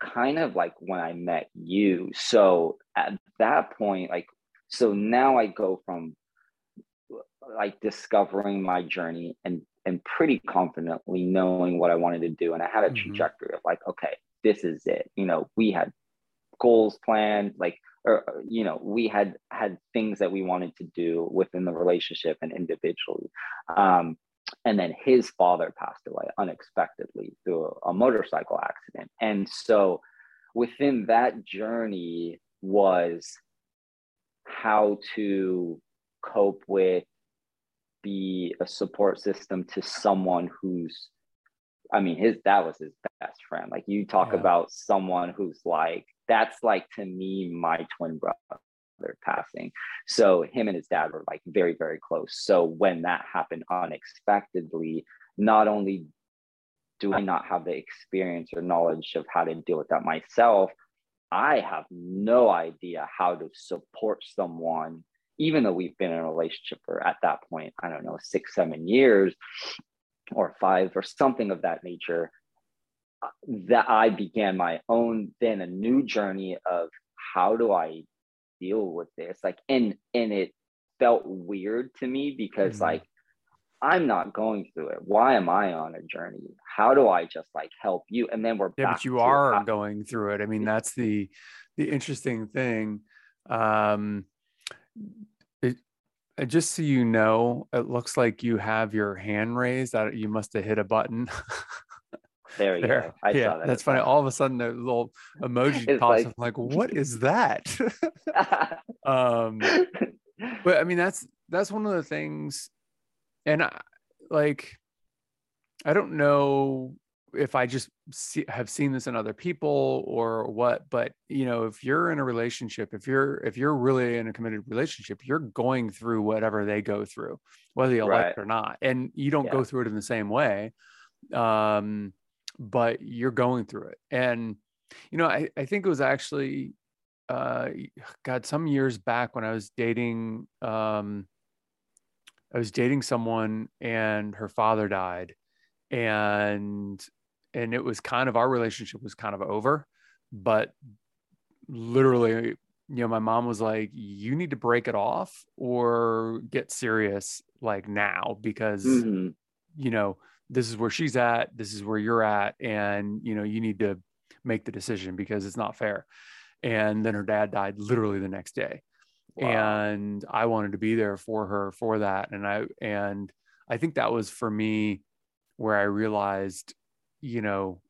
kind of like when I met you. So at that point, like, so now I go from like discovering my journey and and pretty confidently knowing what I wanted to do. And I had a mm-hmm. trajectory of like, okay, this is it. You know, we had goals planned, like, or you know, we had had things that we wanted to do within the relationship and individually. Um, and then his father passed away unexpectedly through a, a motorcycle accident and so within that journey was how to cope with be a support system to someone who's i mean his that was his best friend like you talk yeah. about someone who's like that's like to me my twin brother passing. So him and his dad were like very, very close. So when that happened unexpectedly, not only do I not have the experience or knowledge of how to deal with that myself, I have no idea how to support someone, even though we've been in a relationship for at that point, I don't know, six, seven years or five or something of that nature. That I began my own, then a new journey of how do I deal with this? Like and and it felt weird to me because mm-hmm. like i'm not going through it. Why am i on a journey? How do i just like help you? And then we're yeah but you are how- going through it. I mean that's the the interesting thing. Um it, just so you know, it looks like you have your hand raised. That you must have hit a button. There you there. go. I yeah, that that's funny. Well. All of a sudden, a little emoji pops like... up. like, what is that? um, but I mean, that's that's one of the things, and I, like, I don't know if I just see, have seen this in other people or what, but you know, if you're in a relationship, if you're if you're really in a committed relationship, you're going through whatever they go through, whether you right. like it or not, and you don't yeah. go through it in the same way. Um, but you're going through it. And, you know, I, I think it was actually, uh, God, some years back when I was dating, um, I was dating someone and her father died. And, and it was kind of our relationship was kind of over, but literally, you know, my mom was like, you need to break it off or get serious like now because, mm-hmm. you know, this is where she's at this is where you're at and you know you need to make the decision because it's not fair and then her dad died literally the next day wow. and i wanted to be there for her for that and i and i think that was for me where i realized you know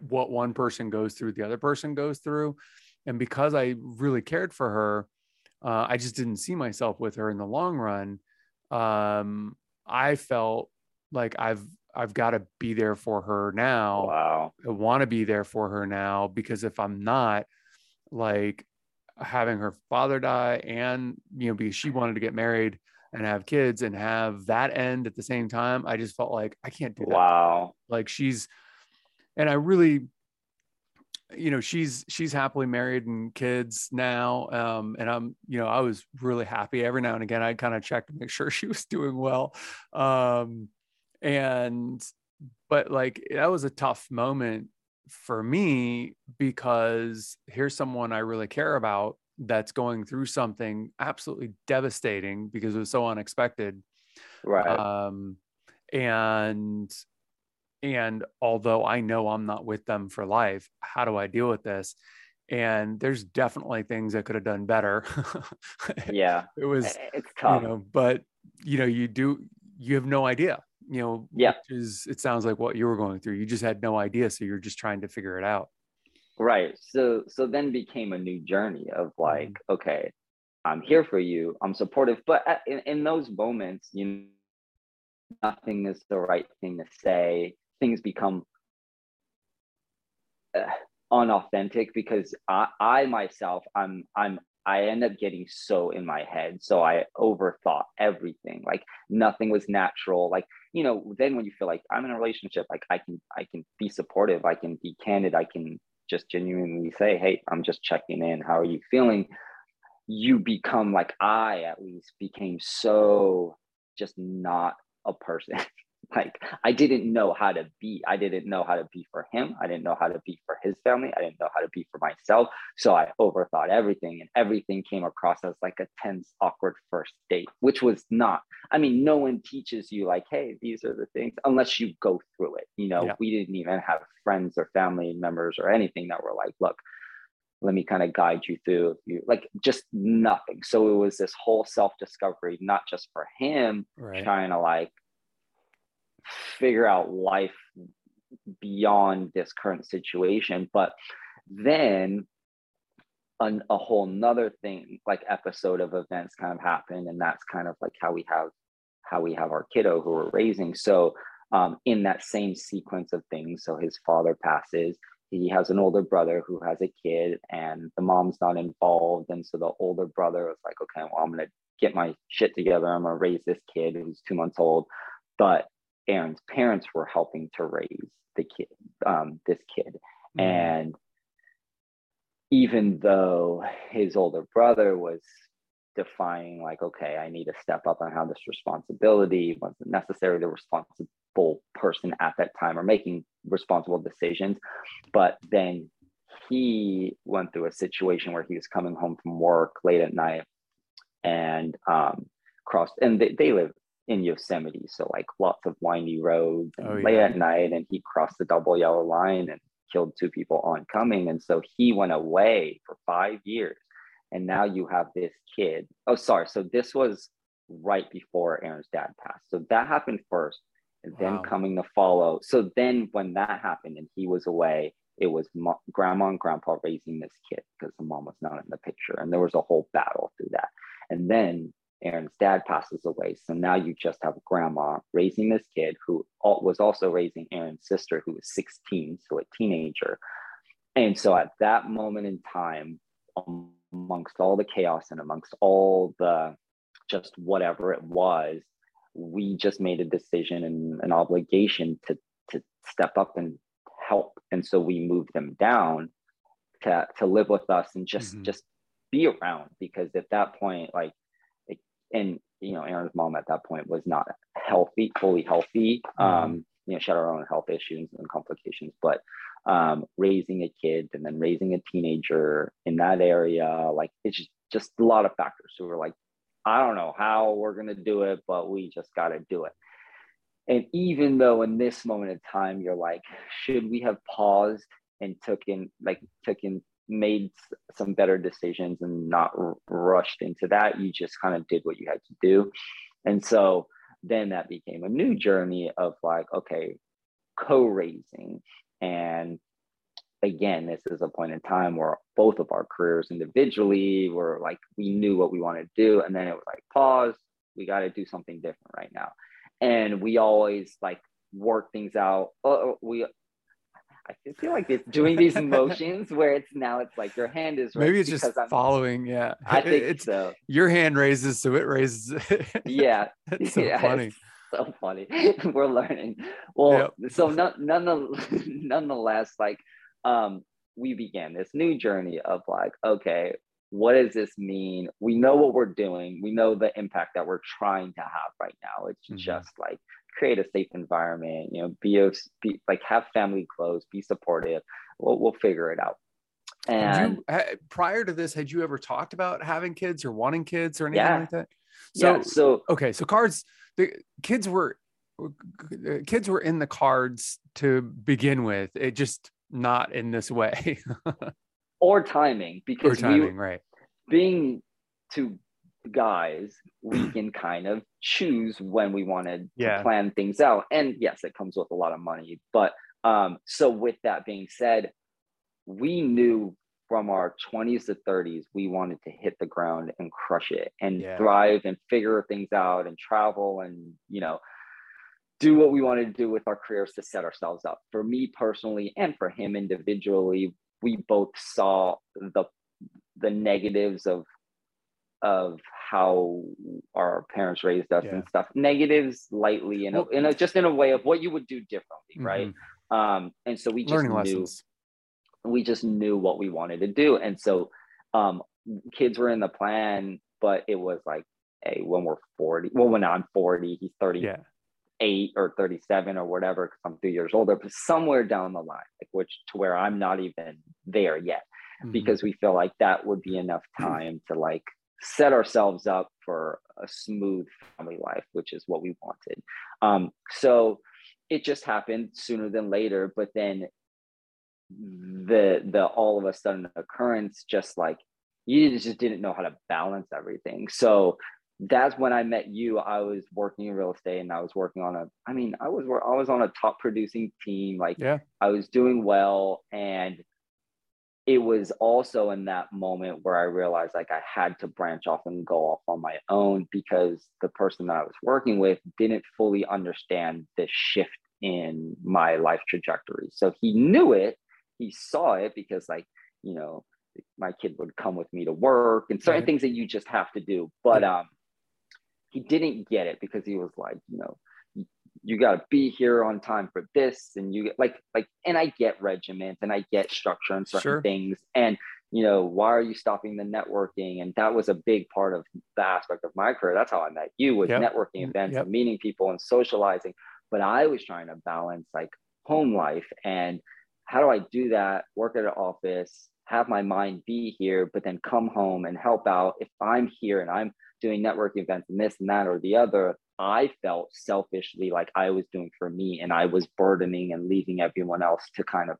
what one person goes through the other person goes through and because i really cared for her uh, i just didn't see myself with her in the long run um, i felt like I've I've got to be there for her now. Wow. I want to be there for her now because if I'm not, like having her father die and you know because she wanted to get married and have kids and have that end at the same time, I just felt like I can't do that. Wow. Like she's and I really you know she's she's happily married and kids now um and i'm you know i was really happy every now and again i kind of checked to make sure she was doing well um and but like that was a tough moment for me because here's someone I really care about that's going through something absolutely devastating because it was so unexpected. Right. Um, and and although I know I'm not with them for life, how do I deal with this? And there's definitely things I could have done better. yeah. It was it's tough. You know, but you know, you do you have no idea you know, yeah, is it sounds like what you were going through. You just had no idea, so you're just trying to figure it out. Right. So so then became a new journey of like, mm-hmm. okay, I'm here for you. I'm supportive, but in, in those moments, you know, nothing is the right thing to say. Things become uh, unauthentic because I, I myself, I'm I'm I end up getting so in my head. So I overthought everything. Like nothing was natural. Like, you know, then when you feel like I'm in a relationship, like I can I can be supportive, I can be candid, I can just genuinely say, Hey, I'm just checking in. How are you feeling? You become like I at least became so just not a person. like I didn't know how to be. I didn't know how to be for him. I didn't know how to be for his family. I didn't know how to be for myself. So I overthought everything and everything came across as like a tense, awkward first date, which was not. I mean, no one teaches you like, hey, these are the things unless you go through it. You know, yeah. we didn't even have friends or family members or anything that were like, look, let me kind of guide you through you like just nothing so it was this whole self-discovery not just for him right. trying to like figure out life beyond this current situation. But then an, a whole nother thing, like episode of events kind of happened. And that's kind of like how we have how we have our kiddo who we're raising. So um, in that same sequence of things, so his father passes, he has an older brother who has a kid and the mom's not involved. And so the older brother was like, okay, well, I'm gonna get my shit together. I'm gonna raise this kid who's two months old. But Aaron's parents were helping to raise the kid, um, this kid. Mm-hmm. And even though his older brother was defying, like, okay, I need to step up and have this responsibility, wasn't necessarily the responsible person at that time or making responsible decisions. But then he went through a situation where he was coming home from work late at night and um, crossed, and they, they live in Yosemite. So like lots of windy roads and oh, yeah. late at night, and he crossed the double yellow line and killed two people oncoming. And so he went away for five years. And now you have this kid. Oh, sorry. So this was right before Aaron's dad passed. So that happened first, and then wow. coming to follow. So then when that happened and he was away, it was grandma and grandpa raising this kid because the mom was not in the picture. And there was a whole battle through that. And then Aaron's dad passes away. So now you just have grandma raising this kid who was also raising Aaron's sister, who was 16, so a teenager. And so at that moment in time, amongst all the chaos and amongst all the just whatever it was, we just made a decision and an obligation to, to step up and help. And so we moved them down to, to live with us and just, mm-hmm. just be around because at that point, like and you know, Aaron's mom at that point was not healthy, fully healthy. Mm-hmm. Um, you know, she had her own health issues and complications, but um, raising a kid and then raising a teenager in that area, like it's just, just a lot of factors. So we're like, I don't know how we're gonna do it, but we just gotta do it. And even though in this moment of time, you're like, should we have paused and took in like took in made some better decisions and not r- rushed into that. You just kind of did what you had to do. And so then that became a new journey of like, okay, co raising. And again, this is a point in time where both of our careers individually were like, we knew what we wanted to do. And then it was like, pause, we got to do something different right now. And we always like work things out. Oh, we I feel like it's doing these motions where it's now it's like your hand is maybe it's just I'm, following. Yeah, I think it's so. Your hand raises, so it raises. yeah, it's so yeah, funny. It's so funny. We're learning. Well, yep. so none, none, nonetheless, like um, we began this new journey of like, okay, what does this mean? We know what we're doing. We know the impact that we're trying to have right now. It's mm-hmm. just like create a safe environment you know be, be like have family close be supportive. We'll, we'll figure it out. And you, prior to this had you ever talked about having kids or wanting kids or anything yeah. like that? So yeah, so okay so cards the kids were kids were in the cards to begin with. It just not in this way. Or timing because or timing, we, right. being to guys, we can kind of choose when we want to plan things out. And yes, it comes with a lot of money. But um, so with that being said, we knew from our 20s to 30s, we wanted to hit the ground and crush it and yeah. thrive and figure things out and travel and, you know, do what we wanted to do with our careers to set ourselves up. For me personally and for him individually, we both saw the the negatives of of how our parents raised us yeah. and stuff negatives lightly in a, in a just in a way of what you would do differently mm-hmm. right um and so we just Learning knew lessons. we just knew what we wanted to do and so um kids were in the plan but it was like hey when we're 40 well when i'm 40 he's 30 yeah 38 or 37 or whatever, because I'm three years older, but somewhere down the line, like which to where I'm not even there yet, mm-hmm. because we feel like that would be enough time to like set ourselves up for a smooth family life, which is what we wanted. Um, so it just happened sooner than later, but then the the all of a sudden occurrence just like you just didn't know how to balance everything. So that's when I met you. I was working in real estate and I was working on a, I mean, I was, I was on a top producing team. Like yeah. I was doing well. And it was also in that moment where I realized like I had to branch off and go off on my own because the person that I was working with didn't fully understand the shift in my life trajectory. So he knew it, he saw it because like, you know, my kid would come with me to work and certain right. things that you just have to do. But um he didn't get it because he was like, you know, you got to be here on time for this and you get like like and i get regiment and i get structure and certain sure. things and you know why are you stopping the networking and that was a big part of the aspect of my career that's how i met you with yep. networking mm, events yep. and meeting people and socializing but i was trying to balance like home life and how do i do that work at an office have my mind be here but then come home and help out if i'm here and i'm doing networking events and this and that or the other, I felt selfishly like I was doing for me and I was burdening and leaving everyone else to kind of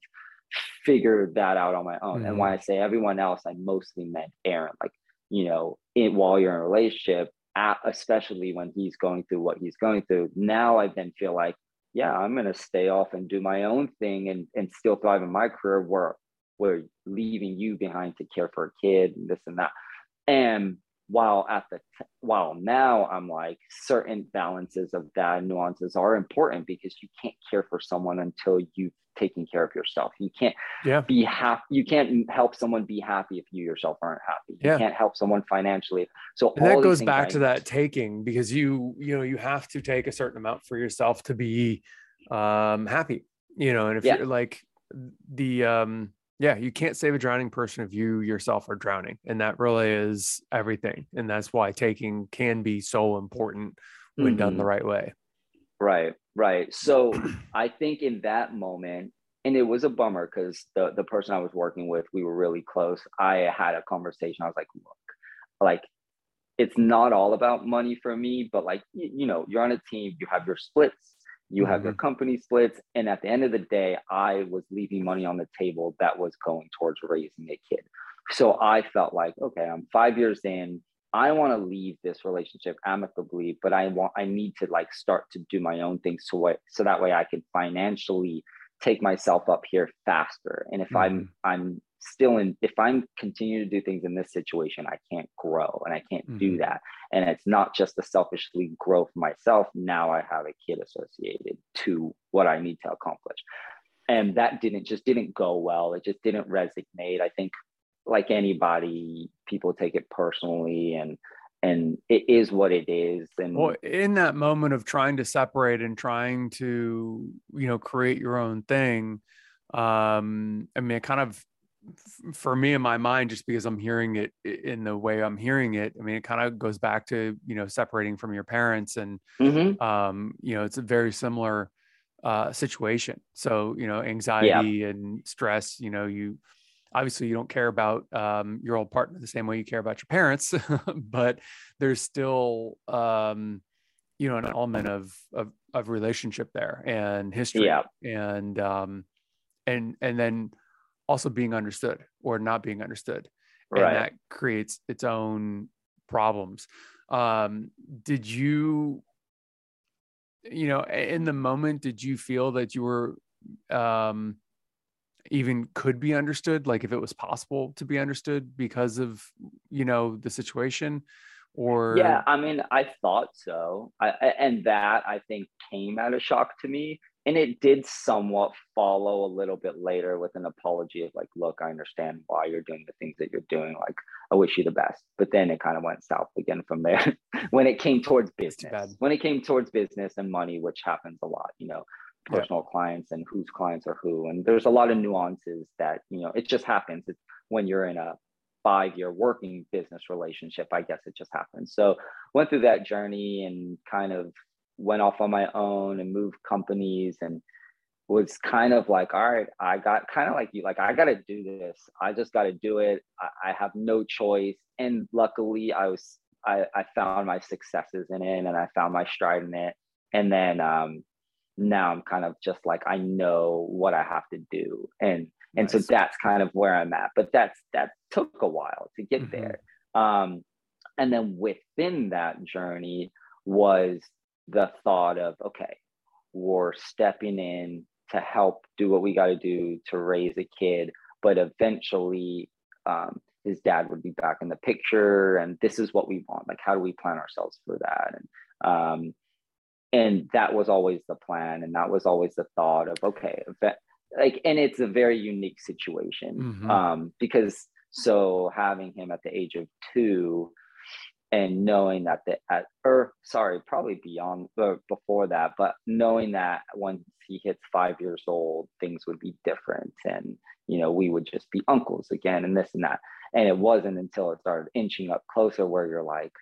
figure that out on my own. Mm-hmm. And when I say everyone else, I mostly meant Aaron. Like, you know, while you're in a relationship, at, especially when he's going through what he's going through, now I then feel like, yeah, I'm gonna stay off and do my own thing and, and still thrive in my career where we're leaving you behind to care for a kid and this and that. And while at the t- while now i'm like certain balances of that nuances are important because you can't care for someone until you've taken care of yourself you can't yeah. be happy you can't help someone be happy if you yourself aren't happy you yeah. can't help someone financially so that goes back to that taking because you you know you have to take a certain amount for yourself to be um happy you know and if yeah. you're like the um yeah, you can't save a drowning person if you yourself are drowning. And that really is everything. And that's why taking can be so important when mm-hmm. done the mm-hmm. right way. Right, right. So I think in that moment, and it was a bummer because the, the person I was working with, we were really close. I had a conversation. I was like, look, like it's not all about money for me, but like, you, you know, you're on a team, you have your splits, you have mm-hmm. your company splits and at the end of the day i was leaving money on the table that was going towards raising a kid so i felt like okay i'm five years in i want to leave this relationship amicably but i want i need to like start to do my own things so what so that way i can financially take myself up here faster and if mm-hmm. i'm i'm still in if i'm continuing to do things in this situation i can't grow and i can't mm-hmm. do that. And it's not just a selfishly grow for myself now i have a kid associated to what i need to accomplish. And that didn't just didn't go well. It just didn't resonate. I think like anybody people take it personally and and it is what it is. And well in that moment of trying to separate and trying to you know create your own thing um i mean it kind of for me in my mind just because i'm hearing it in the way i'm hearing it i mean it kind of goes back to you know separating from your parents and mm-hmm. um you know it's a very similar uh situation so you know anxiety yeah. and stress you know you obviously you don't care about um your old partner the same way you care about your parents but there's still um you know an element of of, of relationship there and history yeah. and um and and then also being understood or not being understood. Right. and that creates its own problems. Um did you you know in the moment did you feel that you were um even could be understood? Like if it was possible to be understood because of you know the situation? Or yeah i mean i thought so. I, and that i think came at a shock to me and it did somewhat follow a little bit later with an apology of like look i understand why you're doing the things that you're doing. Like i wish you the best. But then it kind of went south again from there when it came towards business. when it came towards business and money which happens a lot you know personal yeah. clients and whose clients are who. And there's a lot of nuances that you know it just happens. It's when you're in a five year working business relationship i guess it just happens. So went through that journey and kind of went off on my own and moved companies and was kind of like, all right, I got kind of like you, like, I got to do this. I just got to do it. I, I, have no choice. And luckily, I was, I, I found my successes in it and I found my stride in it. And then um, now I'm kind of just like, I know what I have to do. And, and nice. so that's kind of where I'm at. But that's, that took a while to get mm-hmm. there. Um, and then within that journey was the thought of, okay, we're stepping in to help do what we got to do to raise a kid but eventually um, his dad would be back in the picture and this is what we want. Like how do we plan ourselves for that? And um, and that was always the plan and that was always the thought of okay event- like and it's a very unique situation. Mm-hmm. um, because so having him at the age of two and knowing that the at or sorry probably beyond or before that but knowing that once he hits five years old things would be different and you know we would just be uncles again and this and that. And it wasn't until it started inching up closer where you're like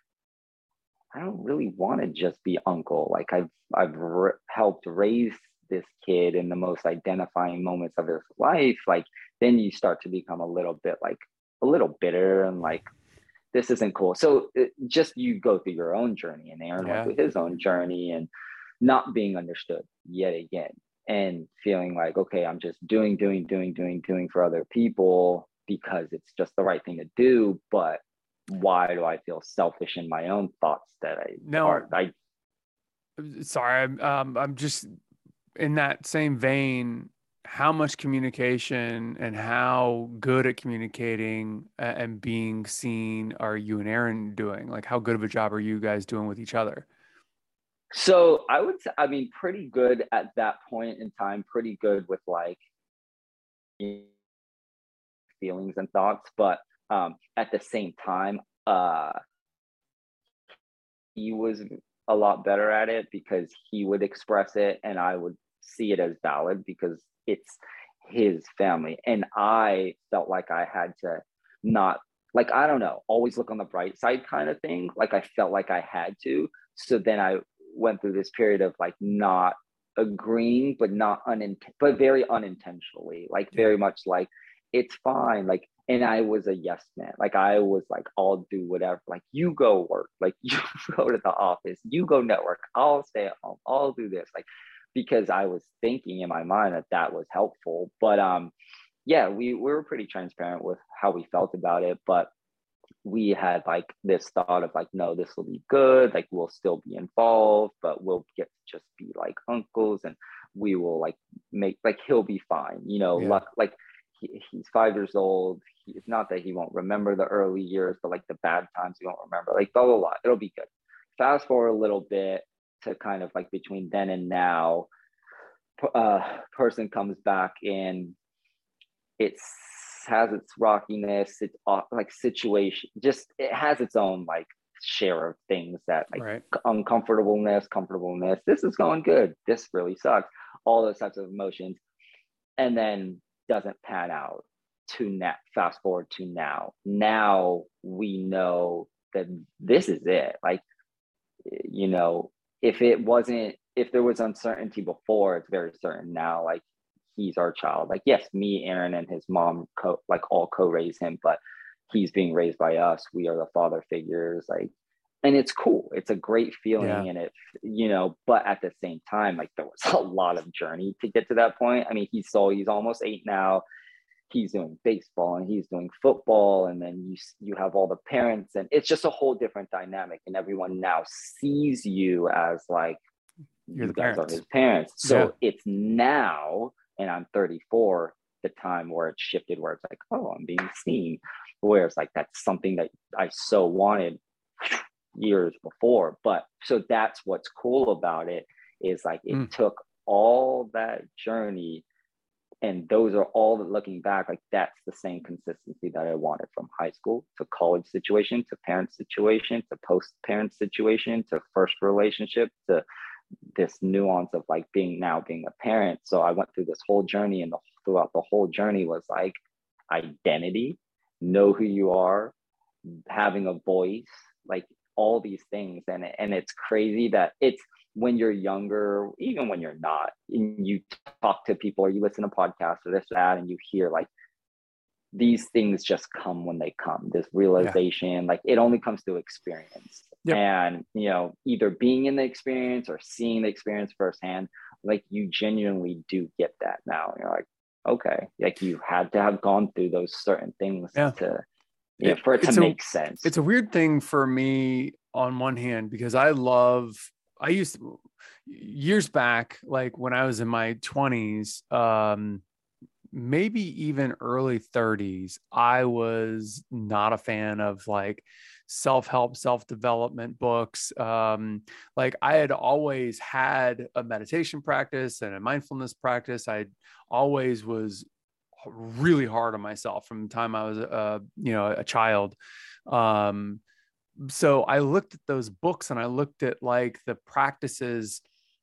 i don't really want to just be uncle. Like i've i've re- helped raise this kid in the most identifying moments of his life. Like then you start to become a little bit like a little bitter and like this isn't cool. So it, just you go through your own journey, and Aaron yeah. went through his own journey, and not being understood yet again, and feeling like, okay, I'm just doing, doing, doing, doing, doing for other people because it's just the right thing to do. But why do I feel selfish in my own thoughts that I no, are, I sorry, I'm um, I'm just in that same vein how much communication and how good at communicating and being seen are you and Aaron doing? Like, how good of a job are you guys doing with each other? So I would I mean, pretty good at that point in time, pretty good with like feelings and thoughts. But um, at the same time, uh, he was a lot better at it because he would express it and I would see it as valid because it's his family. And I felt like I had to not like I don't know, always look on the bright side kind of thing. Like I felt like I had to. So then I went through this period of like not agreeing, but not unint but very unintentionally, like very much like it's fine. Like and I was a yes man. Like I was like, I'll do whatever. Like you go work. Like you go to the office. You go network. I'll stay at home. I'll do this. Like because I was thinking in my mind that that was helpful. But um, yeah, we, we were pretty transparent with how we felt about it. But we had like this thought of like, no, this will be good. Like we'll still be involved, but we'll get to just be like uncles and we will like make like he'll be fine. You know, yeah. luck like he, he's five years old. He, it's not that he won't remember the early years, but like the bad times he won't remember. Like blah blah blah. It'll be good. Fast forward a little bit to kind of like between then and now uh, person comes back and it's has its rockiness it's like situation just it has its own like share of things that like right. uncomfortableness comfortableness this is going good this really sucks all those types of emotions and then doesn't pan out to net fast forward to now now we know that this is it like you know if it wasn't if there was uncertainty before it's very certain now like he's our child. Like yes me aaron and his mom co- like all co-raise him but he's being raised by us. We are the father figures like and it's cool. It's a great feeling yeah. and it you know but at the same time like there was a lot of journey to get to that point. I mean he's so he's almost eight now he's doing baseball and he's doing football and then you you have all the parents and it's just a whole different dynamic and everyone now sees you as like You're you guys parents. are his parents so yeah. it's now and i'm 34 the time where it shifted where it's like oh i'm being seen where it's like that's something that i so wanted years before but so that's what's cool about it is like it mm. took all that journey and those are all looking back like that's the same consistency that i wanted from high school to college situation to parent situation to post parent situation to first relationship to this nuance of like being now being a parent. So i went through this whole journey and the, throughout the whole journey was like identity know who you are having a voice like all these things. And and it's crazy that it's when you're younger, even when you're not, and you talk to people or you listen to podcasts or this, that, and you hear like these things just come when they come, this realization, yeah. like it only comes through experience. Yep. And, you know, either being in the experience or seeing the experience firsthand, like you genuinely do get that now. You're like, okay, like you had to have gone through those certain things yeah. to, yeah, for it to a, make sense. It's a weird thing for me on one hand because I love I used to, years back, like when I was in my 20s, um, maybe even early 30s, I was not a fan of like self-help, self-development books. Um, like I had always had a meditation practice and a mindfulness practice. I always was really hard on myself from the time I was a you know a child. Um, so I looked at those books and I looked at like the practices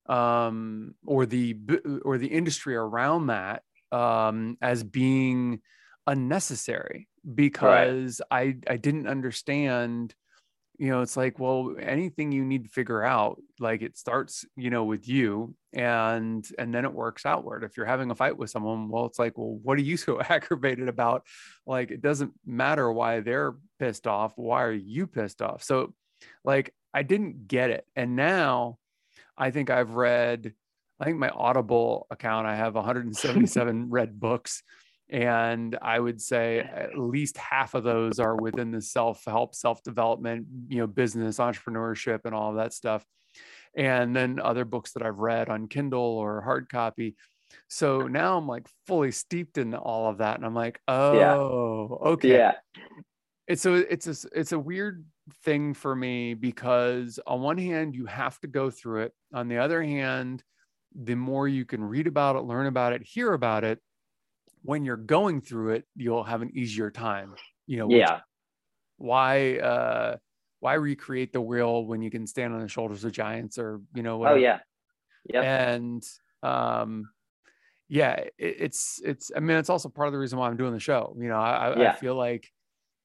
um, or the or the industry around that um, as being unnecessary because right. I I didn't understand you know it's like well anything you need to figure out like it starts you know with you and and then it works outward. If you're having a fight with someone well it's like well what are you so aggravated about? Like it doesn't matter why they're pissed off why are you pissed off? So like i didn't get it. And now i think i've read i think my audible account i have 177 read books and i would say at least half of those are within the self-help self-development you know business entrepreneurship and all of that stuff. And then other books that i've read on kindle or hard copy. So now i'm like fully steeped in all of that and i'm like oh yeah. okay. Yeah. It's so it's a it's a weird thing for me because on one hand you have to go through it. On the other hand the more you can read about it learn about it hear about it when you're going through it, you'll have an easier time. You know, yeah. Why uh why recreate the wheel when you can stand on the shoulders of giants or you know oh, whatever. Oh yeah. Yeah. And um yeah, it, it's it's I mean it's also part of the reason why I'm doing the show. You know, I, yeah. I feel like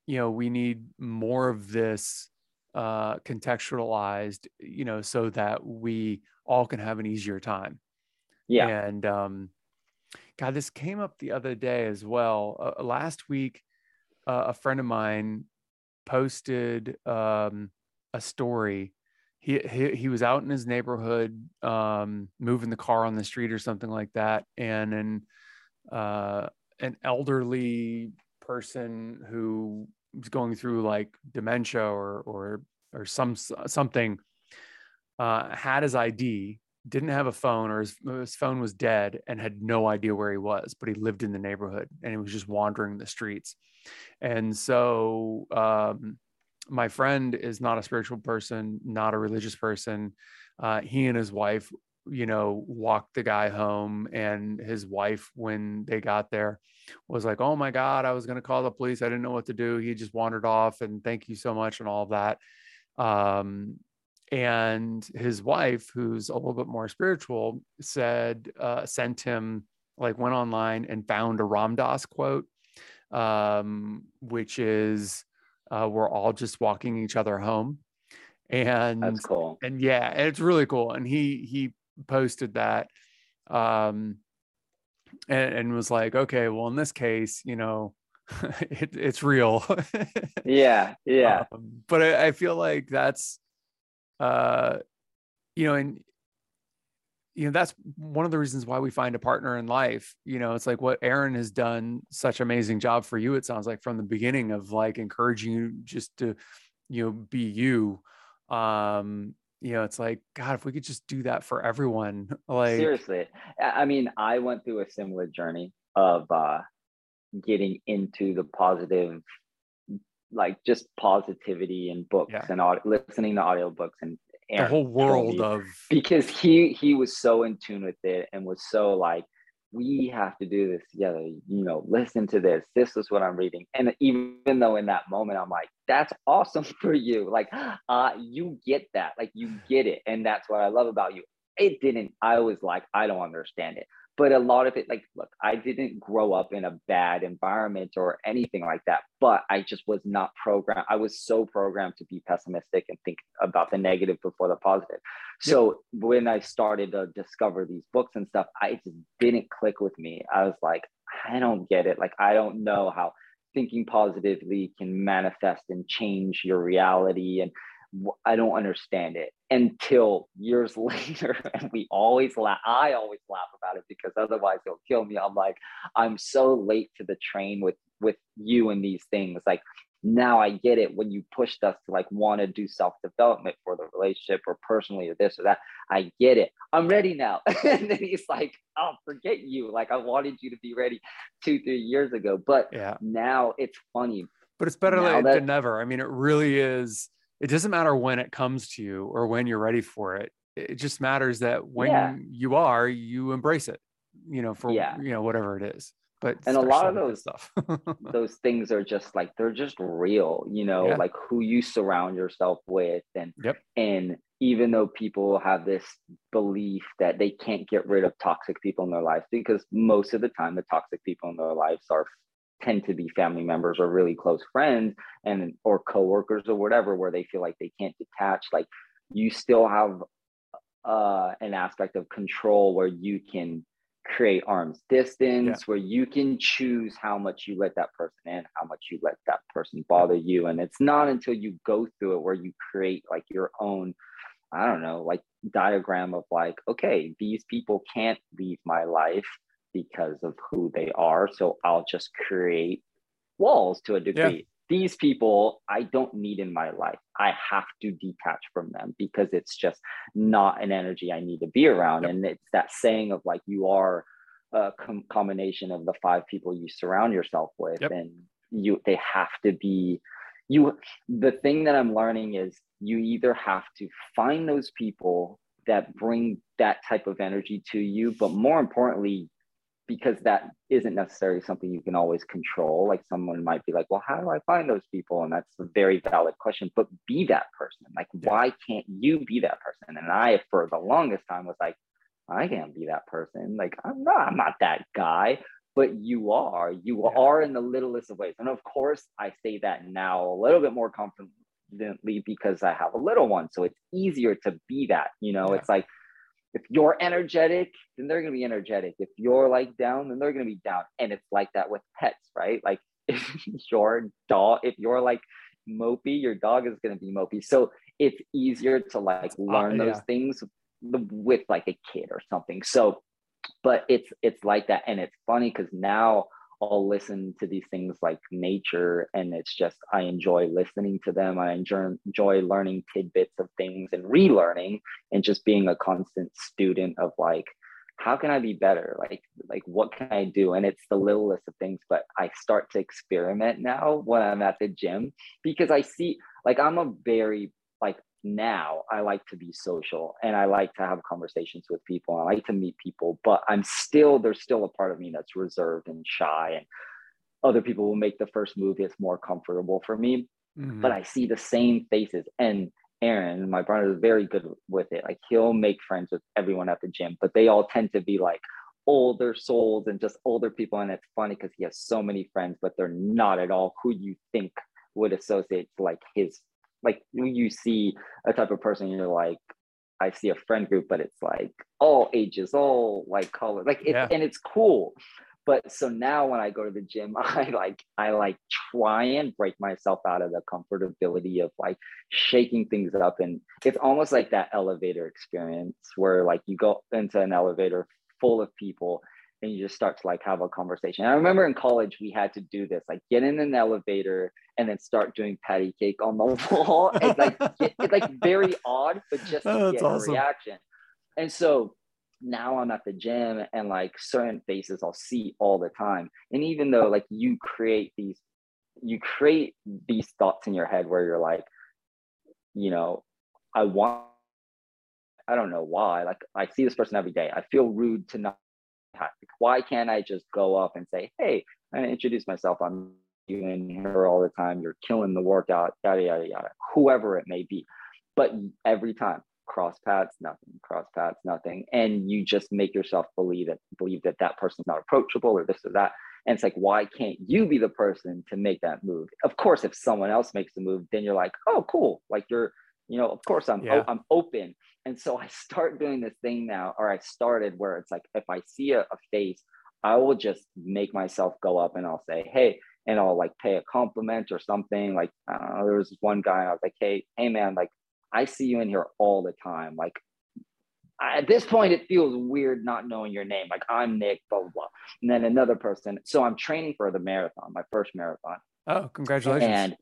you know we need more of this uh contextualized, you know, so that we all can have an easier time. Yeah. And um God, this came up the other day as well. Uh, last week, uh, a friend of mine posted um, a story. He, he he was out in his neighborhood, um, moving the car on the street or something like that, and an uh, an elderly person who was going through like dementia or or or some something uh, had his ID didn't have a phone or his, his, phone was dead and had no idea where he was but he lived in the neighborhood and he was just wandering the streets. And so um, my friend is not a spiritual person not a religious person. Uh, he and his wife you know walked the guy home and his wife when they got there was like oh my god i was going to call the police. I didn't know what to do. He just wandered off and thank you so much and all of that. Um, and his wife who's a little bit more spiritual said uh, sent him like went online and found a ram dass quote um, which is uh, we're all just walking each other home. And that's cool. and yeah and it's really cool. And he he posted that um and, and was like okay well in this case you know it, it's real. Yeah yeah. Um, but I, I feel like that's uh, you know, and you know that's one of the reasons why we find a partner in life. You know it's like what aaron has done such amazing job for you it sounds like from the beginning of like encouraging you just to you know be you. Um you know it's like god if we could just do that for everyone like seriously. I mean i went through a similar journey of uh getting into the positive like just positivity and books yeah. and audio, listening to audiobooks and Aaron the whole world of because he he was so in tune with it and was so like we have to do this together you know listen to this. This is what i'm reading. And even though in that moment i'm like that's awesome for you. Like uh you get that. Like you get it. And that's what i love about you. It didn't i was like i don't understand it but a lot of it like look i didn't grow up in a bad environment or anything like that but i just was not programmed i was so programmed to be pessimistic and think about the negative before the positive. So when i started to discover these books and stuff i just didn't click with me. I was like i don't get it. Like i don't know how thinking positively can manifest and change your reality and I don't understand it until years later. And we always laugh. I always laugh about it because otherwise it'll kill me. I'm like, I'm so late to the train with with you and these things. Like now I get it when you pushed us to like want to do self-development for the relationship or personally or this or that. I get it. I'm ready now. and then he's like, I'll forget you. Like I wanted you to be ready two, three years ago. But yeah. now it's funny. But it's better late that, than never. I mean, it really is it doesn't matter when it comes to you or when you're ready for it it just matters that when yeah. you are you embrace it you know for yeah. you know whatever it is but and a lot of those stuff those things are just like they're just real you know yeah. like who you surround yourself with and yep. and even though people have this belief that they can't get rid of toxic people in their lives because most of the time the toxic people in their lives are tend to be family members or really close friends and or coworkers or whatever where they feel like they can't detach like you still have uh, an aspect of control where you can create arm's distance yeah. where you can choose how much you let that person in how much you let that person bother you and it's not until you go through it where you create like your own i don't know like diagram of like okay these people can't leave my life because of who they are. So I'll just create walls to a degree. Yeah. These people I don't need in my life. I have to detach from them because it's just not an energy I need to be around. Yep. And it's that saying of like, you are a com- combination of the five people you surround yourself with. Yep. And you, they have to be you. The thing that I'm learning is you either have to find those people that bring that type of energy to you, but more importantly, because that isn't necessarily something you can always control. Like someone might be like, well, how do I find those people? And that's a very valid question, but be that person. Like, yeah. why can't you be that person? And I, for the longest time, was like, I can't be that person. Like, I'm not, I'm not that guy, but you are. You yeah. are in the littlest of ways. And of course, I say that now a little bit more confidently because I have a little one. So it's easier to be that. You know, yeah. it's like, if you're energetic, then they're going to be energetic. If you're like down, then they're going to be down. And it's like that with pets, right? Like if your dog, if you're like mopey, your dog is going to be mopey. So it's easier to like uh, learn uh, yeah. those things with like a kid or something. So, but it's it's like that, and it's funny because now I'll listen to these things like nature, and it's just I enjoy listening to them. I enjoy, enjoy learning tidbits of things and relearning, and just being a constant student of like how can I be better? Like, like what can I do? And it's the littlest of things, but I start to experiment now when I'm at the gym because I see like I'm a very like now I like to be social and I like to have conversations with people. I like to meet people, but I'm still, there's still a part of me that's reserved and shy. And other people will make the first move. It's more comfortable for me. Mm-hmm. But I see the same faces. And Aaron, my brother, is very good with it. Like he'll make friends with everyone at the gym, but they all tend to be like older souls and just older people. And it's funny because he has so many friends, but they're not at all who you think would associate to like his like you see a type of person you're like i see a friend group but it's like all ages all like color like it's yeah. and it's cool but so now when i go to the gym i like i like try and break myself out of the comfortability of like shaking things up and it's almost like that elevator experience where like you go into an elevator full of people and you just start to like have a conversation. I remember in college we had to do this, like get in an elevator and then start doing patty cake on the wall. It's like it's like very odd, but just oh, get awesome. a reaction. And so now I'm at the gym and like certain faces I'll see all the time. And even though like you create these, you create these thoughts in your head where you're like, you know, I want I don't know why. Like I see this person every day. I feel rude to not why can't I just go up and say, hey, I introduce myself. I'm you in here all the time. You're killing the workout, yada, yada, yada, whoever it may be. But every time, cross paths, nothing, cross paths, nothing. And you just make yourself believe that believe that that person's not approachable or this or that. And it's like, why can't you be the person to make that move? Of course, if someone else makes the move, then you're like, oh, cool. Like you're, you know, of course I'm yeah. I'm open. And so I start doing this thing now, or I started where it's like if I see a, a face, I will just make myself go up and I'll say, hey, and I'll like pay a compliment or something. Like uh, there was one guy, I was like, hey, hey man, like I see you in here all the time. Like at this point, it feels weird not knowing your name. Like I'm Nick, blah blah blah. And then another person. So I'm training for the marathon, my first marathon. Oh, congratulations! And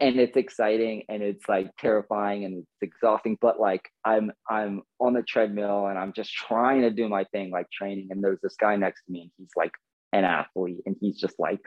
and it's exciting and it's like terrifying and it's exhausting. But like I'm I'm on the treadmill and I'm just trying to do my thing, like training. And there's this guy next to me, and he's like an athlete, and he's just like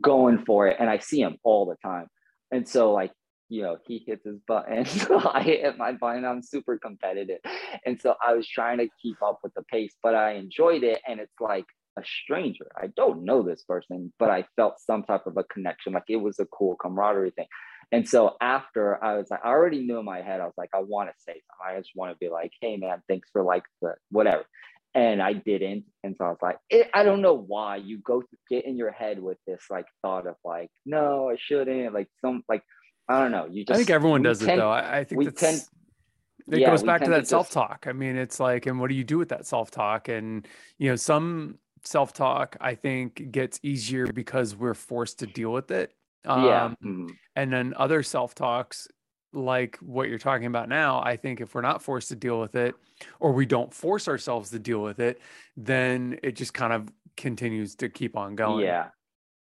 going for it. And I see him all the time. And so like you know, he hits his button. So I hit my button. I'm super competitive. And so I was trying to keep up with the pace, but I enjoyed it. And it's like a stranger. I don't know this person, but I felt some type of a connection. Like it was a cool camaraderie thing. And so after I was like, I already knew in my head, I was like, I want to say something. I just want to be like, hey man, thanks for like the whatever. And I didn't. And so I was like, it, I don't know why you go to get in your head with this like thought of like, no, I shouldn't. Like some like I don't know. You just I think everyone does tend, it though. I, I think we tend it yeah, goes back to that self-talk. I mean, it's like, and what do you do with that self-talk? And you know, some self-talk I think gets easier because we're forced to deal with it. Um, yeah. Mm-hmm. And then other self-talks like what you're talking about now, I think if we're not forced to deal with it or we don't force ourselves to deal with it, then it just kind of continues to keep on going. Yeah.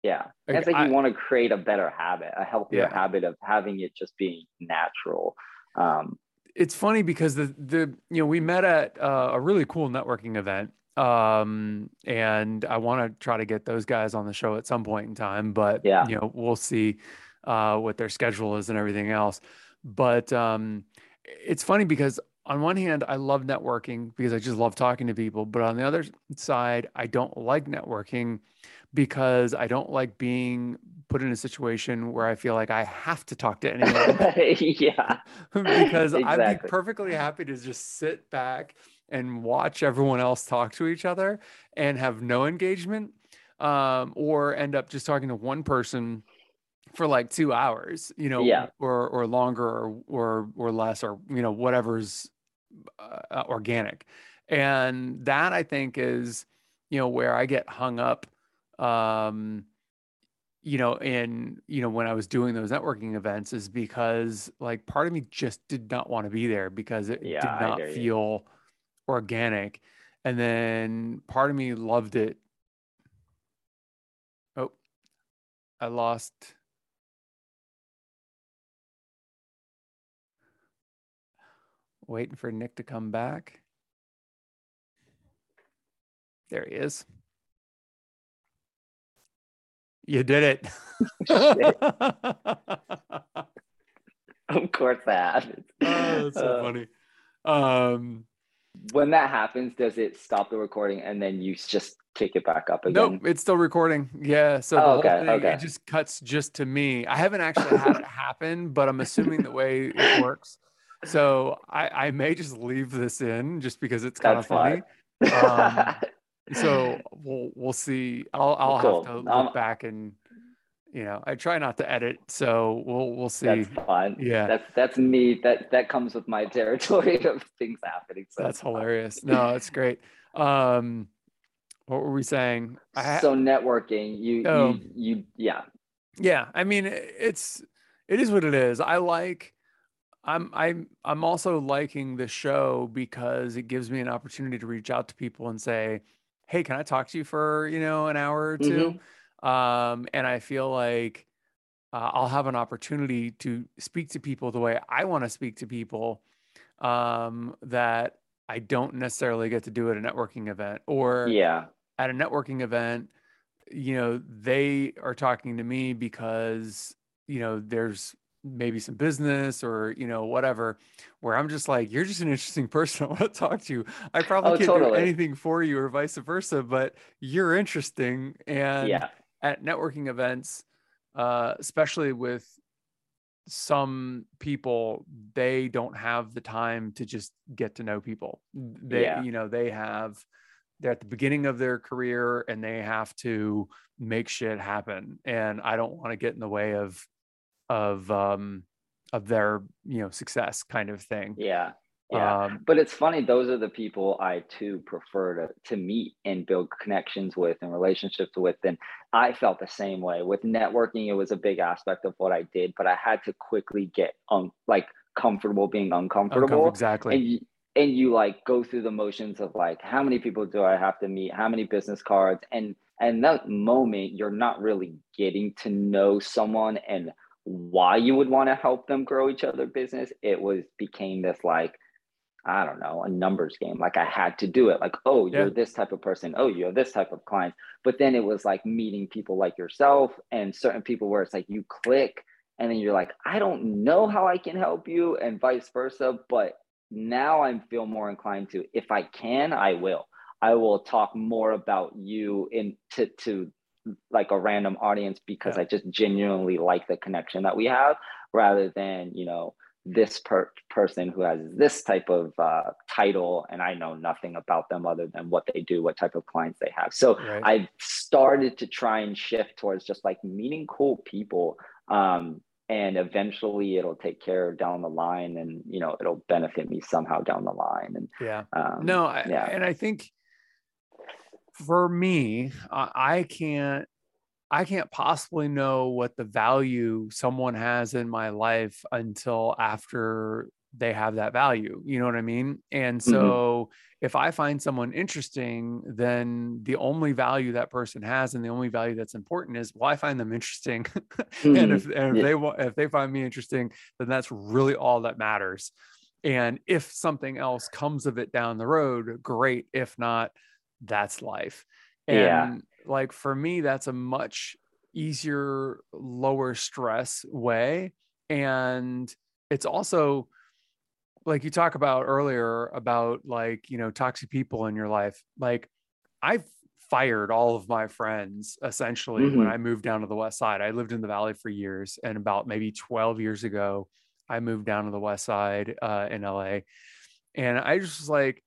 Yeah. Like, it's like I, you want to create a better habit, a healthier yeah. habit of having it just being natural. Um, it's funny because the the you know we met at uh, a really cool networking event um and i want to try to get those guys on the show at some point in time but yeah you know we'll see uh what their schedule is and everything else but um it's funny because on one hand i love networking because i just love talking to people but on the other side i don't like networking because i don't like being put in a situation where I feel like I have to talk to anyone. yeah. because exactly. I'd be perfectly happy to just sit back and watch everyone else talk to each other and have no engagement um, or end up just talking to one person for like two hours, you know, yeah. or, or longer or, or, or less, or, you know, whatever's uh, organic. And that I think is, you know, where I get hung up, um, you know, and you know, when I was doing those networking events is because like part of me just did not want to be there because it yeah, did not feel. Organic. And then part of me loved it. Oh, I lost. Waiting for Nick to come back. There he is. You did it. of course that happens. Oh, that's so uh, funny. Um, when that happens, does it stop the recording and then you just kick it back up again? Nope, it's still recording. Yeah. So oh, okay, thing, okay. it just cuts just to me. I haven't actually had it happen, but I'm assuming the way it works. So I, I may just leave this in just because it's kind That's of funny. Um, so we'll we'll see. I'll I'll cool. have to look um, back and you know I try not to edit, so we'll we'll see. That's fine. Yeah, that's that's me. That that comes with my territory of things happening. So that's hilarious. No, it's great. Um, what were we saying? so networking, you oh, you you yeah yeah. I mean, it's it is what it is. I like. I'm I'm I'm also liking the show because it gives me an opportunity to reach out to people and say, hey, can I talk to you for, you know, an hour or 2 mm-hmm. Um, and I feel like uh, I'll have an opportunity to speak to people the way I want to speak to people um, that I don't necessarily get to do at a networking event or yeah. at a networking event, you know, they are talking to me because, you know, there's maybe some business or you know whatever where i'm just like you're just an interesting person i want to talk to you i probably oh, can't totally. do anything for you or vice versa but you're interesting and yeah. At networking events uh, especially with some people they don't have the time to just get to know people they Yeah. you know they have they're at the beginning of their career and they have to make shit happen and i don't want to get in the way of of um of their you know success kind of thing Yeah. Yeah. um but it's funny, those are the people I too prefer to to meet and build connections with and relationships with. And I felt the same way. With networking, it was a big aspect of what I did, but I had to quickly get um like comfortable being uncomfortable. uncomfortable, exactly and you, and you like go through the motions of like how many people do I have to meet, how many business cards, and and that moment you're not really getting to know someone and why you would want to help them grow each other business. It was became this like I don't know a numbers game. Like I had to do it. Like oh you're Yeah. this type of person. Oh you're this type of client. But then it was like meeting people like yourself and certain people where it's like you click and then you're like I don't know how I can help you and vice versa. But now I feel more inclined to if I can, I will. I will talk more about you in to to like a random audience because Yeah. I just genuinely like the connection that we have rather than, you know, this per- person who has this type of uh, title and I know nothing about them other than what they do, what type of clients they have. So right I started to try and shift towards just like meeting cool people. Um, and eventually it'll take care down the line and, you know, it'll benefit me somehow down the line. And yeah um, no I, yeah. and i think for me I, I can't i can't possibly know what the value someone has in my life until after they have that value you know what i mean and Mm-hmm. so if i find someone interesting then the only value that person has and the only value that's important is well i find them interesting and if, and if Mm-hmm. Yeah. they want if they find me interesting then that's really all that matters and if something else comes of it down the road great if not that's life and Yeah. Like for me that's a much easier lower stress way. And it's also like you talk about earlier about like you know toxic people in your life like i've fired all of my friends essentially when Mhm. i moved down to the west side. I lived in the valley for years and about maybe 12 years ago i moved down to the west side uh, in la and i just was like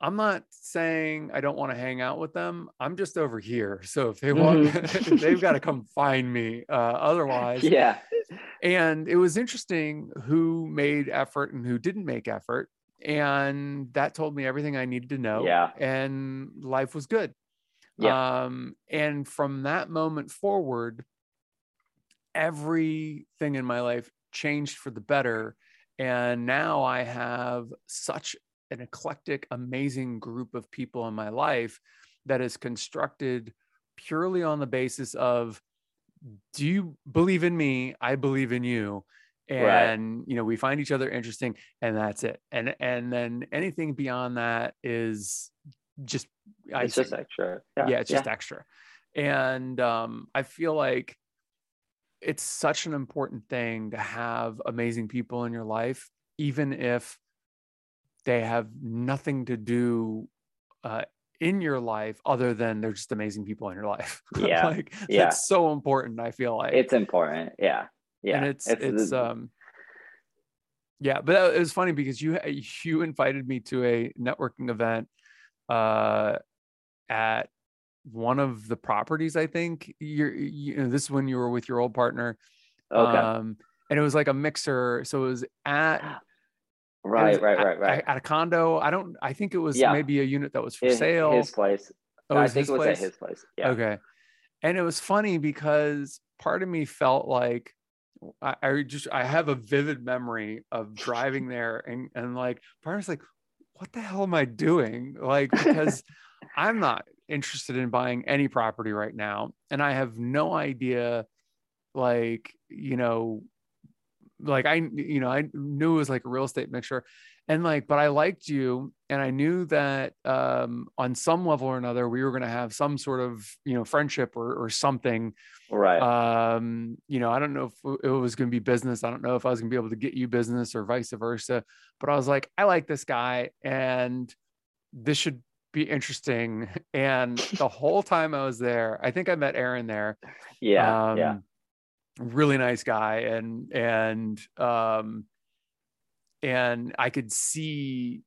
i'm not saying i don't want to hang out with them i'm just over here so if they want Mhm. they've got to come find me uh, otherwise yeah. and it was interesting who made effort and who didn't make effort and that told me everything i needed to know Yeah. and life was good Yeah. um and from that moment forward everything in my life changed for the better and now i have such an eclectic amazing group of people in my life that is constructed purely on the basis of do you believe in me? I believe in you. Right. and you know we find each other interesting and that's it. And and then anything beyond that is just It's just extra. yeah, it's just extra. And um i feel like it's such an important thing to have amazing people in your life even if they have nothing to do uh, in your life other than they're just amazing people in your life Yeah, like yeah. that's so important i feel like It's important. Yeah. Yeah. and it's it's, um yeah but it was funny because you you invited me to a networking event uh at one of the properties i think you're you know this is when you were with your old partner okay. um and it was like a mixer so it was at it right, right, right, right. at a condo i don't i think it was Yeah. maybe a unit that was for His, sale his place. oh, I think it was place? at his place. Yeah. Okay. And it was funny because part of me felt like I, I just I have a vivid memory of driving there and and like part of me's like, what the hell am I doing? Like because I'm not interested in buying any property right now, and I have no idea, like you know, like I you know I knew it was like a real estate mixture, and like but I liked you, and I knew that um, on some level or another we were going to have some sort of you know friendship or or something Right. um you know i don't know if it was going to be business i don't know if i was going to be able to get you business or vice versa but i was like i like this guy and this should be interesting and the whole time i was there i think i met aaron there yeah. yeah. Really nice guy and and um and I could see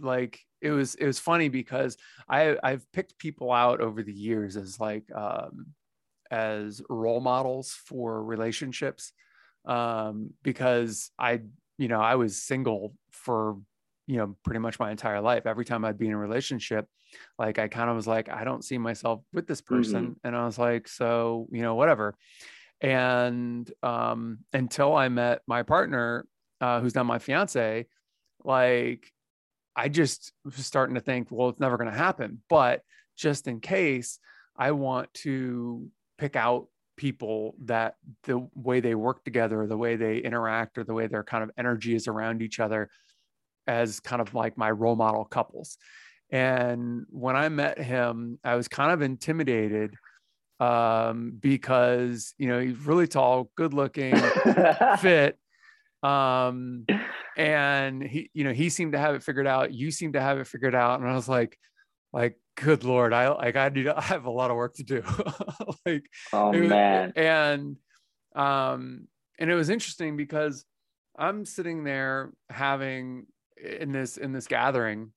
like it was it was funny because I I've picked people out over the years as like um as role models for relationships um because I you know I was single for you know pretty much my entire life. Every time I'd be in a relationship like I kind of was like I don't see myself with this person. Mm-hmm. and I was like so you know whatever and um until I met my partner uh, who's now my fiance like I just was starting to think, well, it's never going to happen. But just in case, I want to pick out people that the way they work together, the way they interact, or the way their kind of energy is around each other as kind of like my role model couples. And when I met him, I was kind of intimidated um, because, you know, he's really tall, good looking, fit. Um, and he you know he seemed to have it figured out you seemed to have it figured out and i was like like good lord i like i need i have a lot of work to do like oh man and um and it was interesting because i'm sitting there having in this in this gathering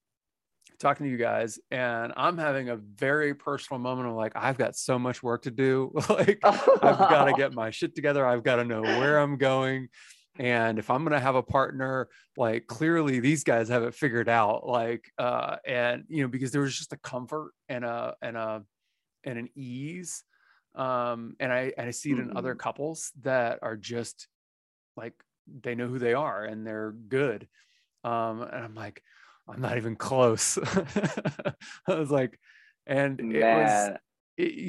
talking to you guys and i'm having a very personal moment of like i've got so much work to do like i've got to get my shit together i've got to know where i'm going and if i'm going to have a partner like clearly these guys have it figured out like uh and you know because there was just a comfort and a and a and an ease um and i and i see it mm-hmm. in other mm-hmm. couples that are just like they know who they are and they're good um and i'm like i'm not even close i was like and it was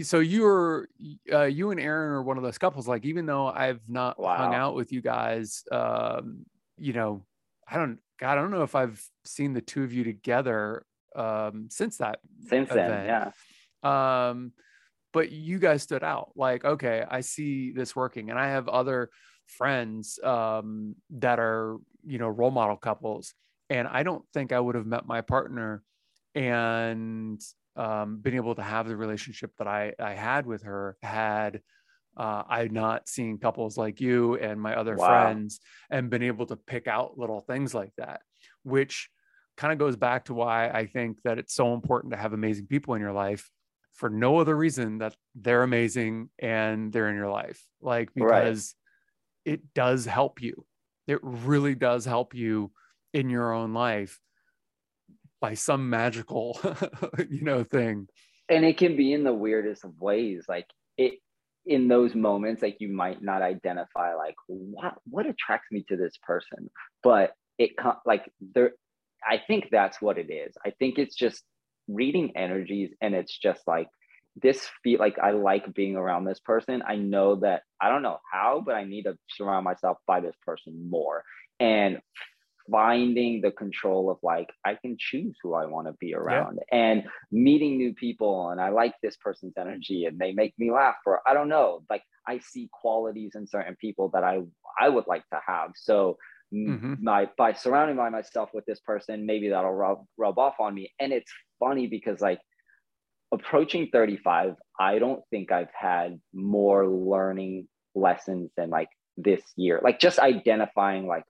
so you were uh, you and Aaron are one of those couples. Like even though I've not wow. hung out with you guys, um, you know, I don't. God, I don't know if I've seen the two of you together um, since that. Since event. then, yeah. Um, but you guys stood out. Like, okay, I see this working, and I have other friends um, that are you know role model couples, and I don't think I would have met my partner and um, been able to have the relationship that I, I had with her had uh, I not seen couples like you and my other wow. friends and been able to pick out little things like that, which kind of goes back to why I think that it's so important to have amazing people in your life for no other reason that they're amazing and they're in your life. Like, because right. it does help you. It really does help you in your own life by some magical you know thing. And it can be in the weirdest of ways like it in those moments like you might not identify like what what attracts me to this person? But it like there i think that's what it is. I think it's just reading energies and it's just like this feel like i like being around this person. I know that i don't know how but i need to surround myself by this person more. And finding the control of like i can choose who i want to be around yeah. and meeting new people and i like this person's energy and they make me laugh or i don't know like i see qualities in certain people that i i would like to have so mm-hmm. my by surrounding by myself with this person maybe that'll rub rub off on me and it's funny because like approaching 35 i don't think i've had more learning lessons than like this year like just identifying like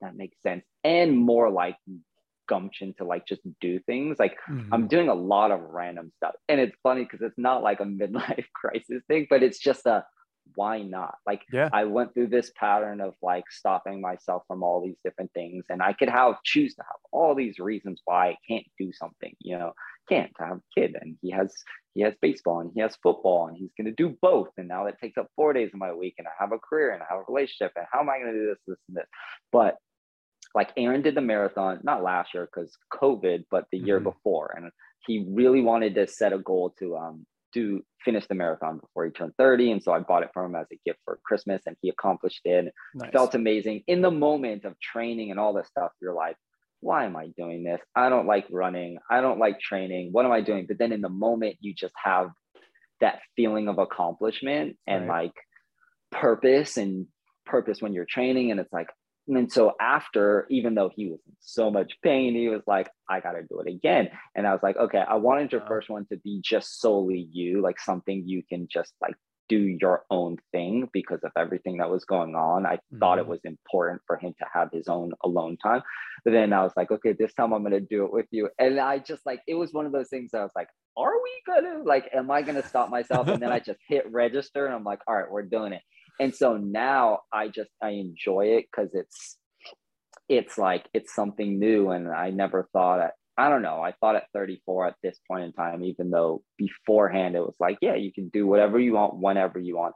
that makes sense. And more like gumption to like just do things. Like mm-hmm. i'm doing a lot of random stuff. And it's funny because it's not like a midlife crisis thing but it's just a why not? Like yeah. i went through this pattern of like stopping myself from all these different things and i could have choose to have all these reasons why i can't do something you know? Can't have a kid and he has he has baseball and he has football and he's going to do both and now that takes up four days of my week and i have a career and i have a relationship and how am i going to do this this and this? But like Aaron did the marathon, not last year because COVID, but the mm-hmm. year before. And he really wanted to set a goal to um, do finish the marathon before he turned 30. And so I bought it for him as a gift for Christmas and he accomplished it. Nice. Felt amazing. In the moment of training and all this stuff, you're like, why am I doing this? I don't like running. I don't like training. What am I doing? But then in the moment, you just have that feeling of accomplishment and right. like purpose and purpose when you're training. And it's like, and so after, even though he was in so much pain, he was like, I gotta do it again. And I was like, okay, I wanted your first one to be just solely you, like something you can just like do your own thing because of everything that was going on. I mm-hmm. thought it mm-hmm. was important for him to have his own alone time. But then I was like, okay, this time I'm gonna do it with you. And I just like it was one of those things I was like, are we gonna like am I gonna stop myself? And then I just hit register and I'm like, all right, we're doing it. And so now I just I enjoy it because it's it's like it's something new and I never thought I don't know. I thought at 34 at this point in time, even though beforehand it was like, yeah, you can do whatever you want whenever you want,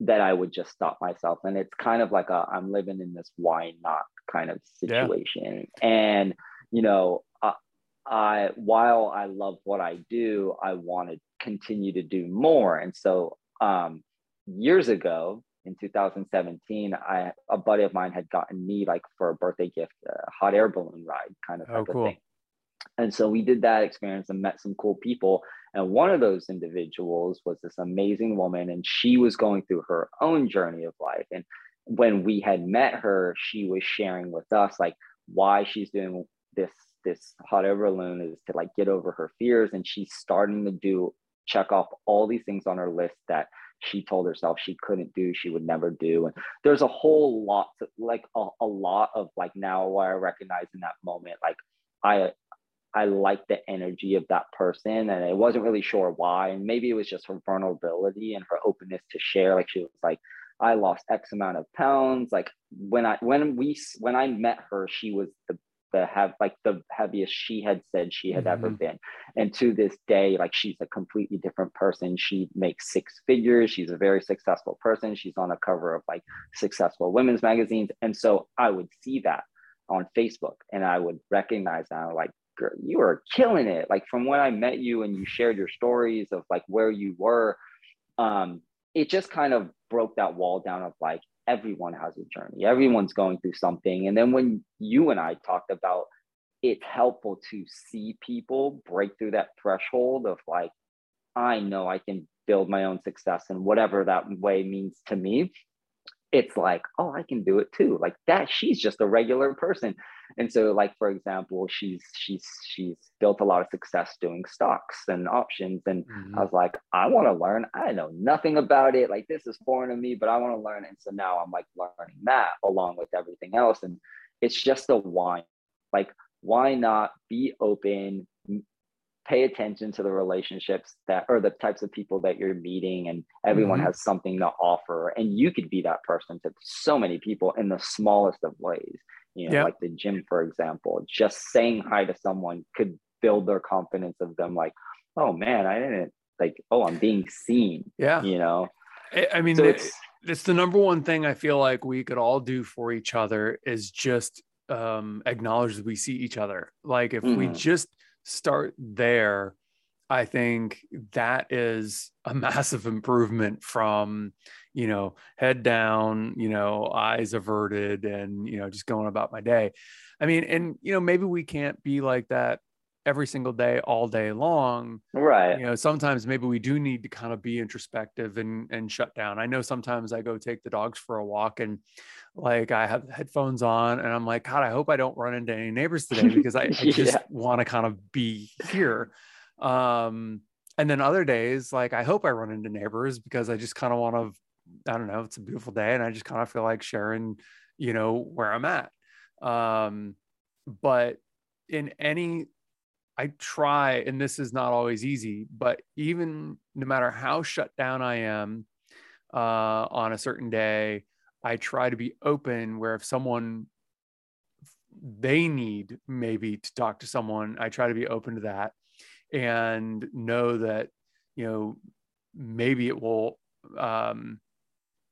that I would just stop myself. And it's kind of like a I'm living in this why not kind of situation. Yeah. And, you know, I, I, while I love what I do, I want to continue to do more. And so um, years ago, in 2017, I a buddy of mine had gotten me like for a birthday gift a hot air balloon ride kind of oh, cool. thing. And so we did that experience and met some cool people. And one of those individuals was this amazing woman, and she was going through her own journey of life. And when we had met her, she was sharing with us like why she's doing this this hot air balloon is to like get over her fears, and she's starting to do check off all these things on her list that she told herself she couldn't do, she would never do. And there's a whole lot, to, like a, a lot of like now where I recognize in that moment, like I I liked the energy of that person and I wasn't really sure why. And maybe it was just her vulnerability and her openness to share. Like she was like, I lost X amount of pounds. Like when I when we when I met her, she was the the have like the heaviest she had said she had mm-hmm. ever been. And to this day, like she's a completely different person. She makes six figures. She's a very successful person. She's on a cover of like successful women's magazines. And so I would see that on Facebook and I would recognize that like girl, you are killing it. Like from when I met you and you shared your stories of like where you were, um, it just kind of broke that wall down of like everyone has a journey, everyone's going through something. And then when you and I talked about it's helpful to see people break through that threshold of like, I know I can build my own success and whatever that way means to me it's like, oh, I can do it too. Like that, she's just a regular person. And so, like, for example, she's she's she's built a lot of success doing stocks and options. And mm-hmm. I was like, I want to learn. I know nothing about it. Like this is foreign to me, but I want to learn. And so now I'm like learning that along with everything else. And it's just a why. Like, why not be open, pay attention to the relationships that or the types of people that you're meeting and everyone mm-hmm. has something to offer and you could be that person to so many people in the smallest of ways you know yep. like the gym for example just saying hi to someone could build their confidence of them like oh man i didn't like oh i'm being seen yeah you know i mean so it's, it's the number one thing i feel like we could all do for each other is just um acknowledge that we see each other like if mm-hmm. we just start there, I think that is a massive improvement from, you know, head down, you know, eyes averted and, you know, just going about my day. I mean, and, you know, maybe we can't be like that every single day all day long right. you know sometimes maybe we do need to kind of be introspective and and shut down. I know sometimes i go take the dogs for a walk and like i have headphones on and i'm like god i hope i don't run into any neighbors today because i, I just yeah. want to kind of be here. Um and then other days like i hope i run into neighbors because i just kind of want to i don't know it's a beautiful day and i just kind of feel like sharing you know where i'm at. Um but in any I try, and this is not always easy, but even no matter how shut down I am uh, on a certain day, I try to be open where if someone they need maybe to talk to someone, I try to be open to that and know that, you know, maybe it will, um,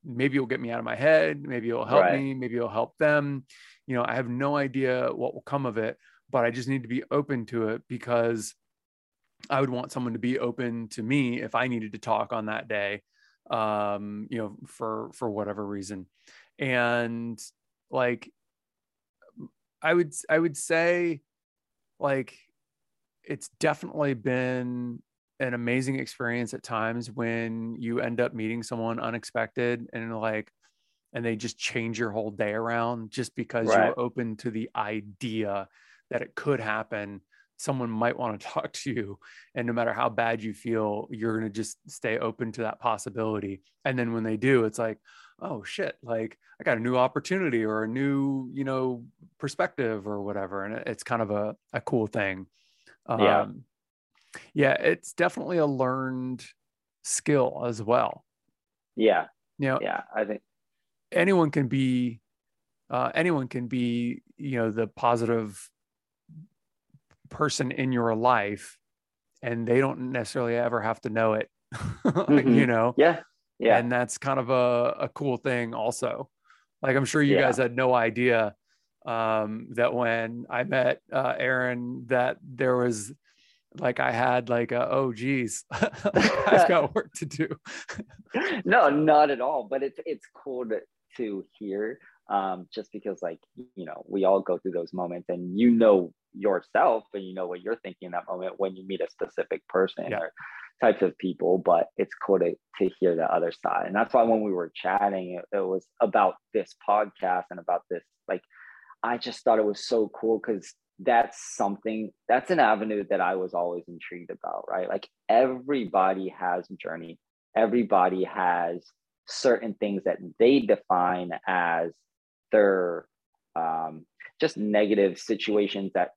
maybe it'll get me out of my head. Maybe it'll help right. me. Maybe it'll help them. You know, I have no idea what will come of it, but I just need to be open to it because I would want someone to be open to me if I needed to talk on that day, um, you know, for for whatever reason. And like, I would I would say, like, it's definitely been an amazing experience at times when you end up meeting someone unexpected and like and they just change your whole day around just because right. you're open to the idea that it could happen. Someone might want to talk to you and no matter how bad you feel you're going to just stay open to that possibility. And then when they do it's like oh shit like i got a new opportunity or a new you know perspective or whatever. And it's kind of a, a cool thing. Yeah. um, yeah it's definitely a learned skill as well. Yeah. You know yeah i think anyone can be uh, anyone can be you know the positive person in your life and they don't necessarily ever have to know it mm-hmm. you know yeah yeah and that's kind of a, a cool thing also like i'm sure you yeah. guys had no idea um, that when i met uh, aaron that there was like i had like a, oh geez i've got work to do no not at all but it's it's cool to to hear um, just because like you know we all go through those moments and you know yourself and you know what you're thinking in that moment when you meet a specific person yeah. or types of people but it's cool to, to hear the other side. And that's why when we were chatting it, it was about this podcast and about this like i just thought it was so cool because that's something that's an avenue that i was always intrigued about right? Like everybody has a journey. Everybody has certain things that they define as their um, just negative situations that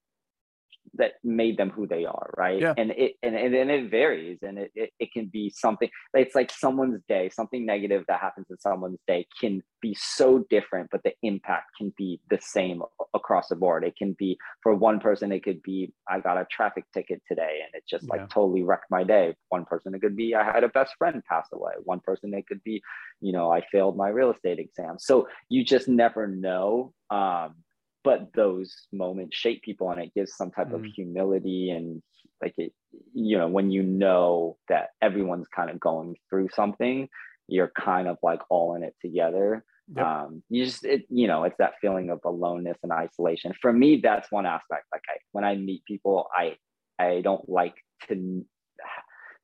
that made them who they are right? Yeah. and it and, and, and it varies and it, it, it can be something it's like someone's day something negative that happens in someone's day can be so different but the impact can be the same across the board. It can be for one person it could be i got a traffic ticket today and it just like yeah. totally wrecked my day. One person it could be i had a best friend pass away. One person it could be you know i failed my real estate exam. So you just never know um, but those moments shape people and it gives some type mm. of humility and like it you know when you know that everyone's kind of going through something you're kind of like all in it together yep. um you just it you know it's that feeling of aloneness and isolation for me that's one aspect like I, when i meet people i i don't like to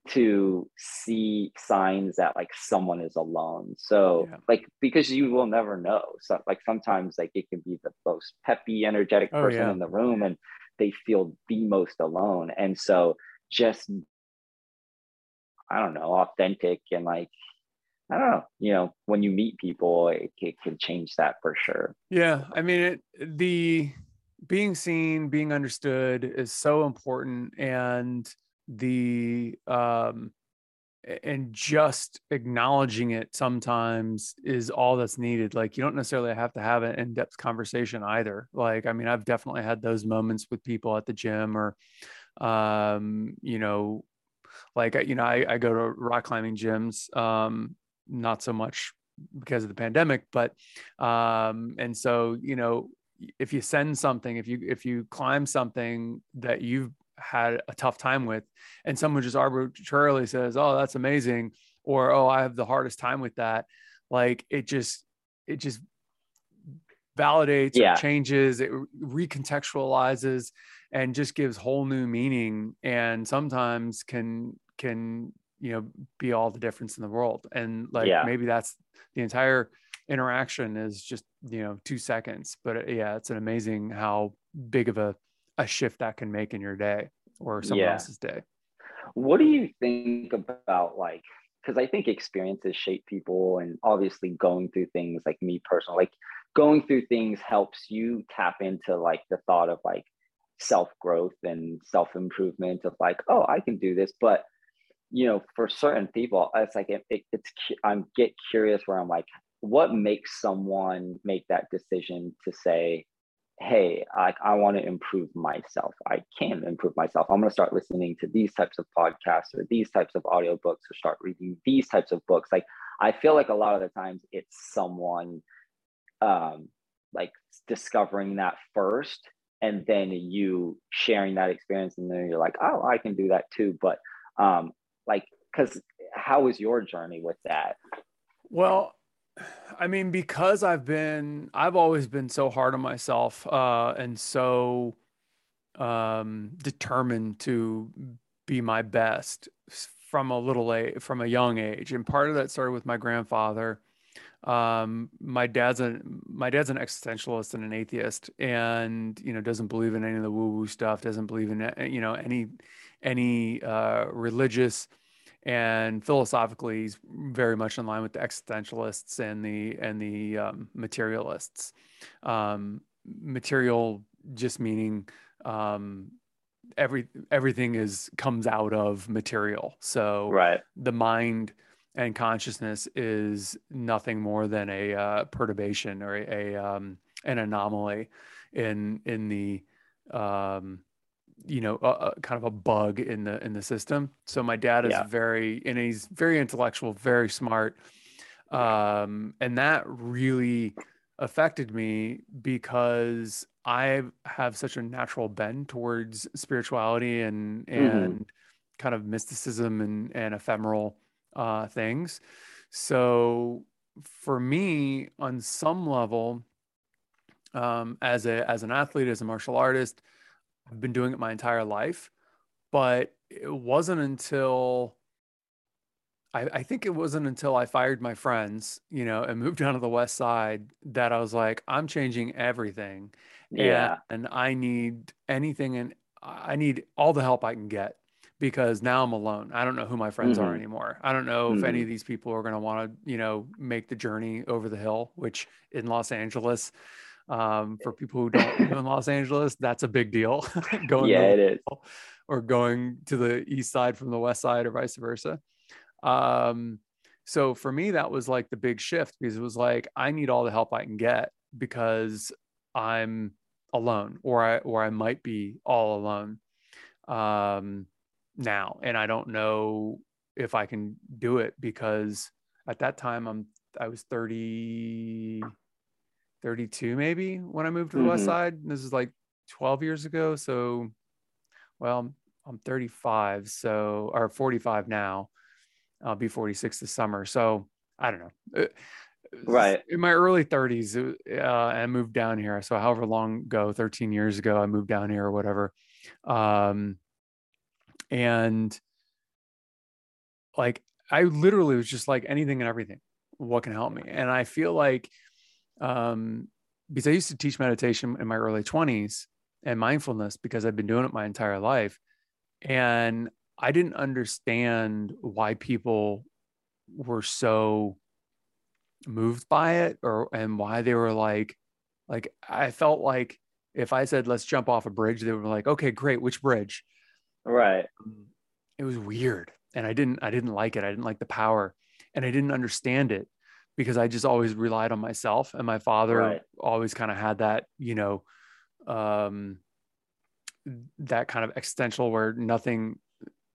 to see signs that like someone is alone so yeah. like because you will never know so like sometimes like it can be the most peppy energetic oh, person yeah. in the room and they feel the most alone and so just i don't know authentic and like I don't know, you know, when you meet people, it, it can change that for sure. Yeah. I mean, it, the being seen, being understood is so important. And the um and just acknowledging it sometimes is all that's needed. Like you don't necessarily have to have an in-depth conversation either. Like i mean i've definitely had those moments with people at the gym or um you know like you know i, I go to rock climbing gyms um not so much because of the pandemic but um and so you know if you send something if you if you climb something that you've had a tough time with and someone just arbitrarily says oh that's amazing or oh i have the hardest time with that like it just it just validates yeah. changes it recontextualizes and just gives whole new meaning and sometimes can can you know be all the difference in the world and like yeah. maybe that's the entire interaction is just you know two seconds but yeah it's an amazing how big of a a shift that can make in your day or someone yeah. else's day. What do you think about like because I think experiences shape people and obviously going through things like me personally, like going through things helps you tap into like the thought of like self-growth and self-improvement of like, oh, I can do this. But you know, for certain people, it's like it, it, it's I'm get curious where I'm like, what makes someone make that decision to say, hey, I, I want to improve myself. I can improve myself. I'm going to start listening to these types of podcasts or these types of audiobooks or start reading these types of books. Like, I feel like a lot of the times it's someone um, like discovering that first and then you sharing that experience and then you're like, oh, I can do that too. But um, like, because how was your journey with that? Well, I mean, because I've been, I've always been so hard on myself uh, and so um, determined to be my best from a little age, from a young age. And part of that started with my grandfather. um, my dad's a my dad's an existentialist and an atheist, and you know doesn't believe in any of the woo woo stuff. Doesn't believe in eh, you know any any uh, religious and philosophically he's very much in line with the existentialists and the and the um, materialists. Um, material just meaning um, every everything is comes out of material. So right. the mind and consciousness is nothing more than a uh, perturbation or a, a um, an anomaly in in the um, you know a, a, kind of a bug in the in the system so my dad is yeah. very and he's very intellectual very smart um, and that really affected me because i have such a natural bend towards spirituality and mm-hmm. and mm-hmm. kind of mysticism and and ephemeral uh, things so for me on some level um, as a as an athlete as a martial artist I've been doing it my entire life, but it wasn't until I, I, think it wasn't until I fired my friends, you know, and moved down to the west side that I was like, I'm changing everything. Yeah. And, and I need anything and I need all the help I can get because now I'm alone. I don't know who my friends mm-hmm. are anymore. I don't know mm-hmm. if any of these people are going to want to, you know, make the journey over the hill, which in Los Angeles, um, for people who don't live in Los Angeles, that's a big deal. going yeah, it is. Or going to the east side from the west side, or vice versa. Um, so for me, that was like the big shift because it was like I need all the help I can get because I'm alone, or I or I might be all alone um, now, and I don't know if I can do it because at that time I'm I was 30 32 maybe when I moved to the mm-hmm. west side. This is like 12 years ago. So, well, I'm 35, so or 45 now. I'll be 46 this summer. So I don't know. Uh, right in my early 30s, uh, I moved down here. So however long ago, 13 years ago, I moved down here or whatever. Um, and like I literally was just like anything and everything. What can help me? And I feel like um, because I used to teach meditation in my early 20s and mindfulness because I've been doing it my entire life. And I didn't understand why people were so moved by it or and why they were like like I felt like if I said let's jump off a bridge they were like okay great which bridge? Right. It was weird. And I didn't I didn't like it. I didn't like the power and I didn't understand it because I just always relied on myself. And my father right. always kind of had that, you know, um, that kind of existential where nothing,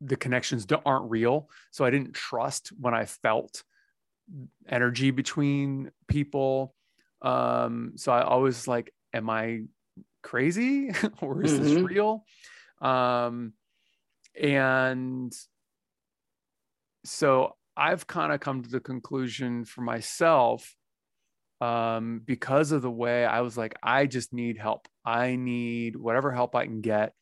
the connections aren't real. So I didn't trust when I felt energy between people. Um, so I always like, am I crazy or is mm-hmm. this real? Um, and so I've kind of come to the conclusion for myself um, because of the way I was like, I just need help. I need whatever help I can get.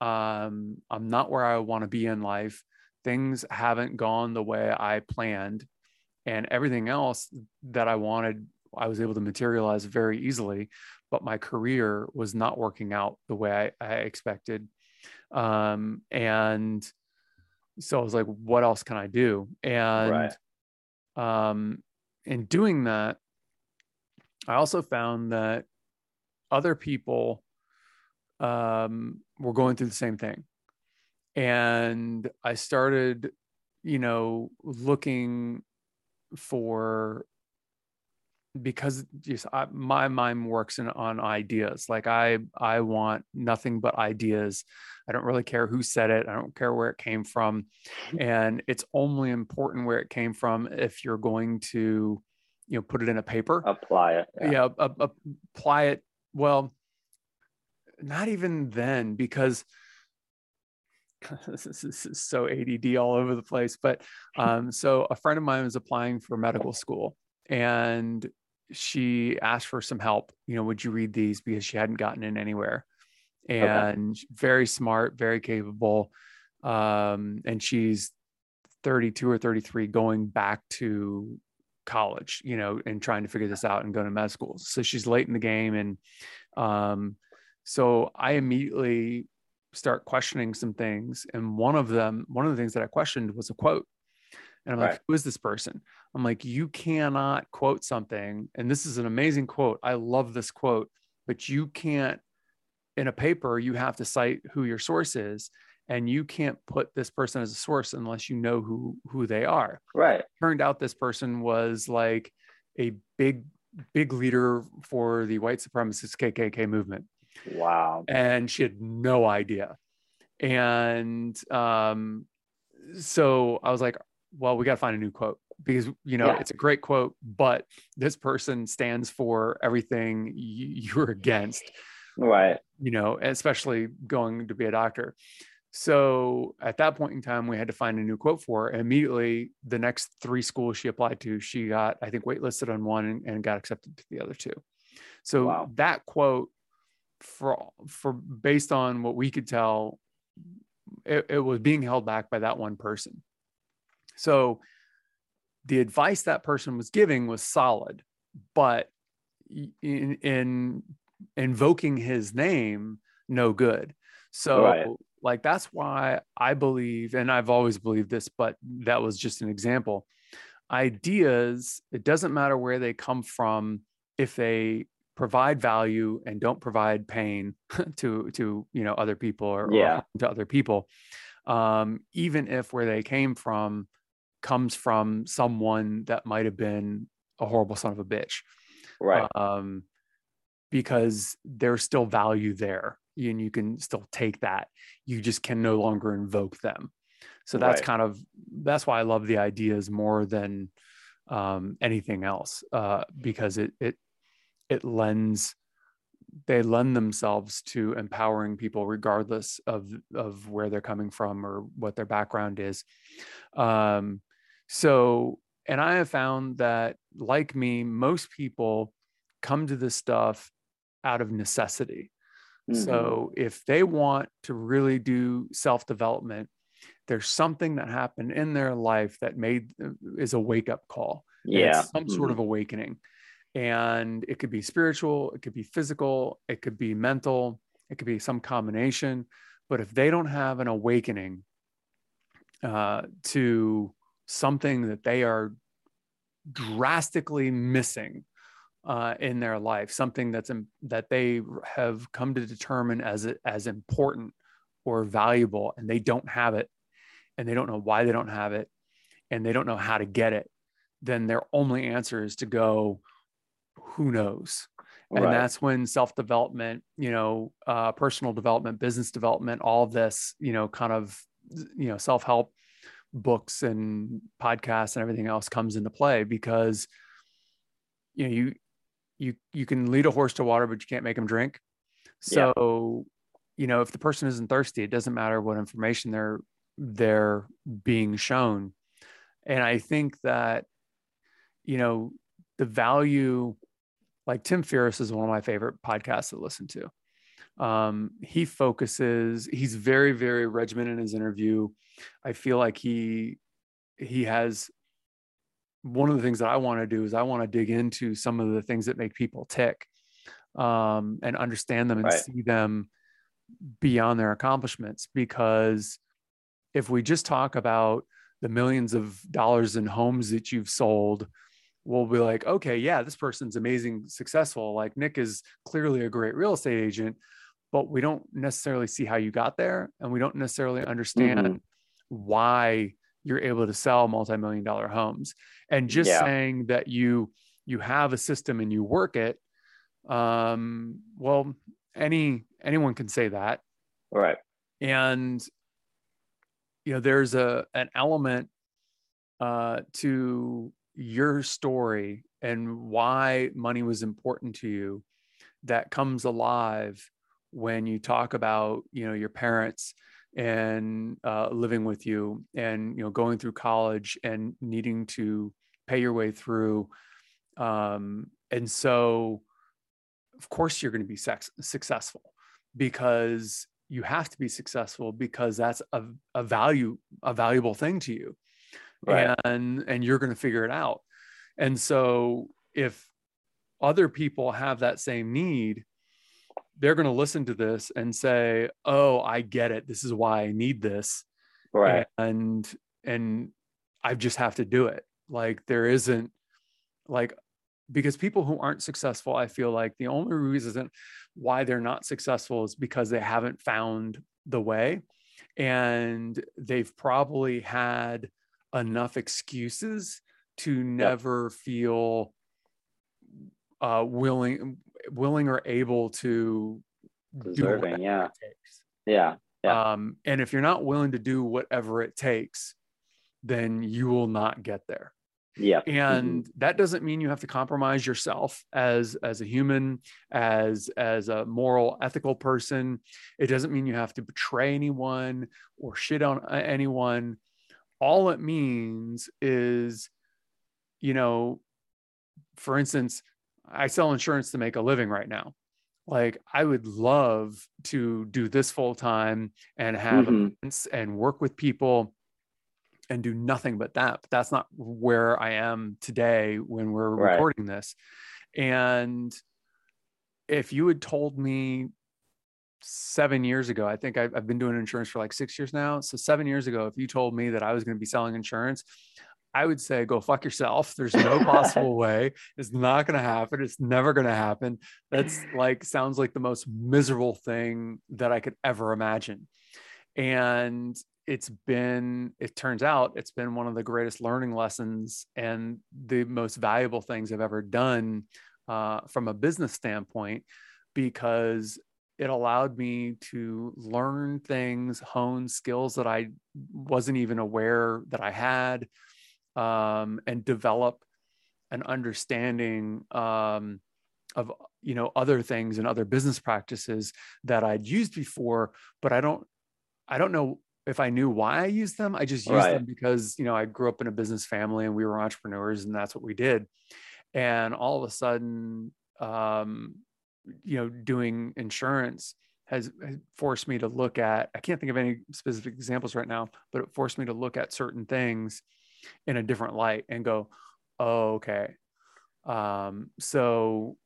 Um, I'm not where I want to be in life. Things haven't gone the way I planned, and everything else that I wanted, I was able to materialize very easily. But my career was not working out the way I, I expected. Um, and so I was like, what else can I do? And right. um, in doing that, I also found that other people um, were going through the same thing. And I started, you know, looking for because just I, my mind works in, on ideas like i i want nothing but ideas i don't really care who said it i don't care where it came from mm-hmm. and it's only important where it came from if you're going to you know put it in a paper apply it yeah, yeah a, a, apply it well not even then because this is so ADD all over the place. But um, so a friend of mine was applying for medical school, and she asked for some help. You know, would you read these because she hadn't gotten in anywhere, and okay. very smart, very capable, um, and she's 32 or 33 going back to college, you know, and trying to figure this out and go to med school. So she's late in the game. And um, so I immediately start questioning some things. And one of them, one of the things that I questioned was a quote. And I'm right. like, who is this person? I'm like, you cannot quote something. And this is an amazing quote. I love this quote, but you can't, in a paper, you have to cite who your source is and you can't put this person as a source unless you know who who they are right turned out this person was like a big big leader for the white supremacist kkk movement wow and she had no idea and um so i was like well we got to find a new quote because you know yeah. it's a great quote but this person stands for everything you're against right you know especially going to be a doctor so at that point in time, we had to find a new quote for her. And immediately, the next three schools she applied to, she got, I think, waitlisted on one and, and got accepted to the other two. So wow. that quote, for for based on what we could tell, it, it was being held back by that one person. So the advice that person was giving was solid, but in, in invoking his name, no good. So right like that's why I believe, and I've always believed this, but that was just an example. Ideas, it doesn't matter where they come from if they provide value and don't provide pain to to you know other people or, yeah. or to other people um, even if where they came from comes from someone that might have been a horrible son of a bitch. Right. Um, because there's still value there and you can still take that. You just can no longer invoke them. So that's right. kind of that's why i love the ideas more than um, anything else uh, because it it it lends they lend themselves to empowering people regardless of of where they're coming from or what their background is. Um, so and i have found that like me most people come to this stuff out of necessity Mm-hmm. So if they want to really do self development, there's something that happened in their life that made uh, is a wake up call. Yeah. some mm-hmm. sort of awakening. And it could be spiritual, it could be physical, it could be mental, it could be some combination. But if they don't have an awakening uh, to something that they are drastically missing uh, in their life, something that's in, that they have come to determine as as important or valuable, and they don't have it, and they don't know why they don't have it, and they don't know how to get it. Then their only answer is to go, who knows? And right. that's when self development, you know, uh, personal development, business development, all of this, you know, kind of, you know, self help books and podcasts and everything else comes into play because you know you you you can lead a horse to water, but you can't make him drink. So, yeah. you know, if the person isn't thirsty, it doesn't matter what information they're they're being shown. And I think that, you know, the value, like Tim Ferriss is one of my favorite podcasts to listen to. Um, he focuses, he's very, very regimented in his interview. I feel like he he has one of the things that I want to do is I want to dig into some of the things that make people tick um, and understand them and right. see them beyond their accomplishments. Because if we just talk about the millions of dollars in homes that you've sold, we'll be like, okay, yeah, this person's amazing, successful. Like Nick is clearly a great real estate agent, but we don't necessarily see how you got there. And we don't necessarily understand mm-hmm. why you're able to sell multi-million dollar homes and just yeah. saying that you you have a system and you work it um well any anyone can say that right and you know there's a an element uh to your story and why money was important to you that comes alive when you talk about you know your parents and uh, living with you and you know going through college and needing to pay your way through um, and so of course you're going to be sex- successful because you have to be successful because that's a, a value a valuable thing to you right. and and you're going to figure it out And so if other people have that same need, they're going to listen to this and say, "Oh, I get it. This is why I need this." Right. And and I just have to do it. Like there isn't like because people who aren't successful, I feel like the only reason why they're not successful is because they haven't found the way and they've probably had enough excuses to never yep. feel uh, willing willing or able to Deserving, do yeah. yeah yeah. Um, and if you're not willing to do whatever it takes then you will not get there. Yeah. And mm-hmm. that doesn't mean you have to compromise yourself as as a human as as a moral ethical person. It doesn't mean you have to betray anyone or shit on uh, anyone. All it means is you know for instance i sell insurance to make a living right now like i would love to do this full time and have mm-hmm. events and work with people and do nothing but that. But that's not where I am today when we're right. recording this. And if you had told me seven years ago, I think I've, I've, been doing insurance for like six years now. So seven years ago, if you told me that I was going to be selling insurance, I would say go fuck yourself. There's no possible way. It's not going to happen. It's never going to happen. That's like sounds like the most miserable thing that I could ever imagine. And it's been it turns out it's been one of the greatest learning lessons and the most valuable things i've ever done uh, from a business standpoint because it allowed me to learn things hone skills that i wasn't even aware that i had um, and develop an understanding um, of you know other things and other business practices that i'd used before but i don't i don't know if I knew why I used them, I just used right. them because, you know, I grew up in a business family and we were entrepreneurs and that's what we did. And all of a sudden, um, you know, doing insurance has, has, forced me to look at, I can't think of any specific examples right now, but it forced me to look at certain things in a different light and go, oh, okay. Um, so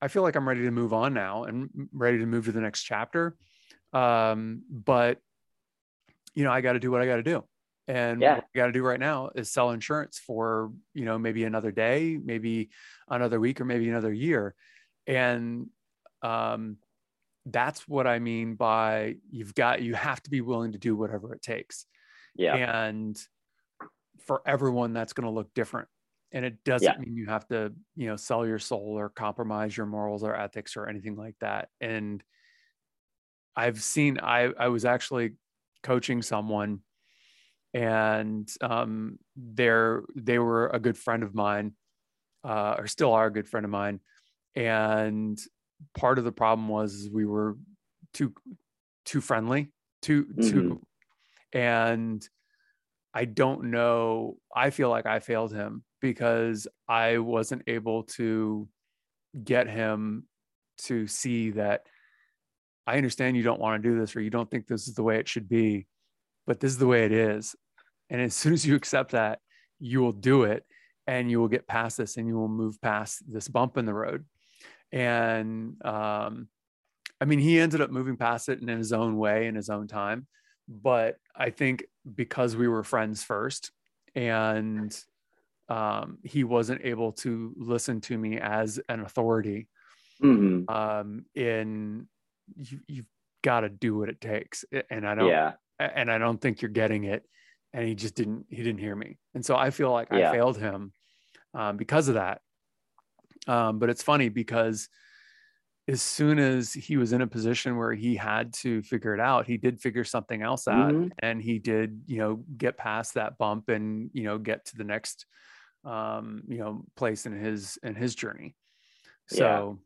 I feel like I'm ready to move on now and ready to move to the next chapter. Um, but you know, I got to do what I got to do. And yeah. what I got to do right now is sell insurance for, you know, maybe another day, maybe another week, or maybe another year. And um, that's what I mean by you've got, you have to be willing to do whatever it takes. Yeah. And for everyone, that's going to look different. And it doesn't yeah. mean you have to, you know, sell your soul or compromise your morals or ethics or anything like that. And I've seen, I, I was actually coaching someone and um, they're they were a good friend of mine uh, or still are a good friend of mine and part of the problem was we were too too friendly too mm-hmm. too and i don't know i feel like i failed him because i wasn't able to get him to see that I understand you don't want to do this or you don't think this is the way it should be, but this is the way it is. And as soon as you accept that, you will do it and you will get past this and you will move past this bump in the road. And um, I mean, he ended up moving past it in his own way, in his own time. But I think because we were friends first and um, he wasn't able to listen to me as an authority. Mm-hmm. um, in you, you've got to do what it takes and i don't yeah. and i don't think you're getting it. And he just didn't he didn't hear me. And so i feel like yeah. i failed him um, because of that. Um, but it's funny because as soon as he was in a position where he had to figure it out he did figure something else out mm-hmm. and he did you know get past that bump and you know get to the next um, you know place in his in his journey so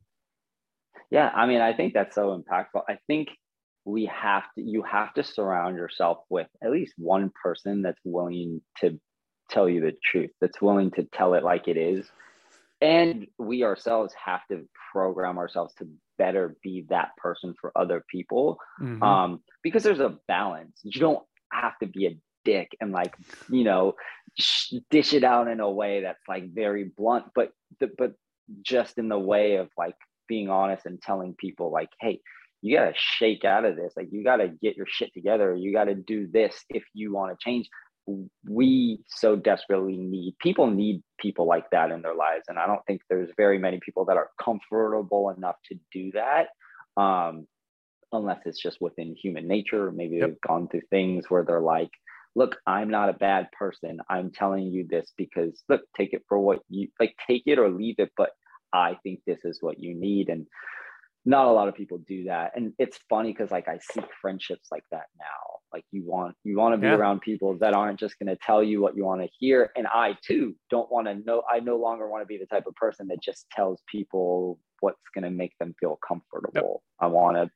yeah, I mean, I think that's so impactful. I think we have to, you have to surround yourself with at least one person that's willing to tell you the truth, that's willing to tell it like it is. And we ourselves have to program ourselves to better be that person for other people mm-hmm. um, because there's a balance. You don't have to be a dick and like, you know, dish it out in a way that's like very blunt, but the, but just in the way of like being honest and telling people like, hey, you got to shake out of this. Like you got to get your shit together. You got to do this if you want to change. We so desperately need people need people like that in their lives, and I don't think there's very many people that are comfortable enough to do that. Um, unless it's just within human nature. Maybe yep. they've gone through things where they're like, look, I'm not a bad person. I'm telling you this because look, take it for what you like, take it or leave it. But I think this is what you need. And not a lot of people do that. And it's funny because like I seek friendships like that now. Like you want you want to be yeah. around people that aren't just going to tell you what you want to hear. And I too don't want to know. I no longer want to be the type of person that just tells people what's going to make them feel comfortable. Yep. I want to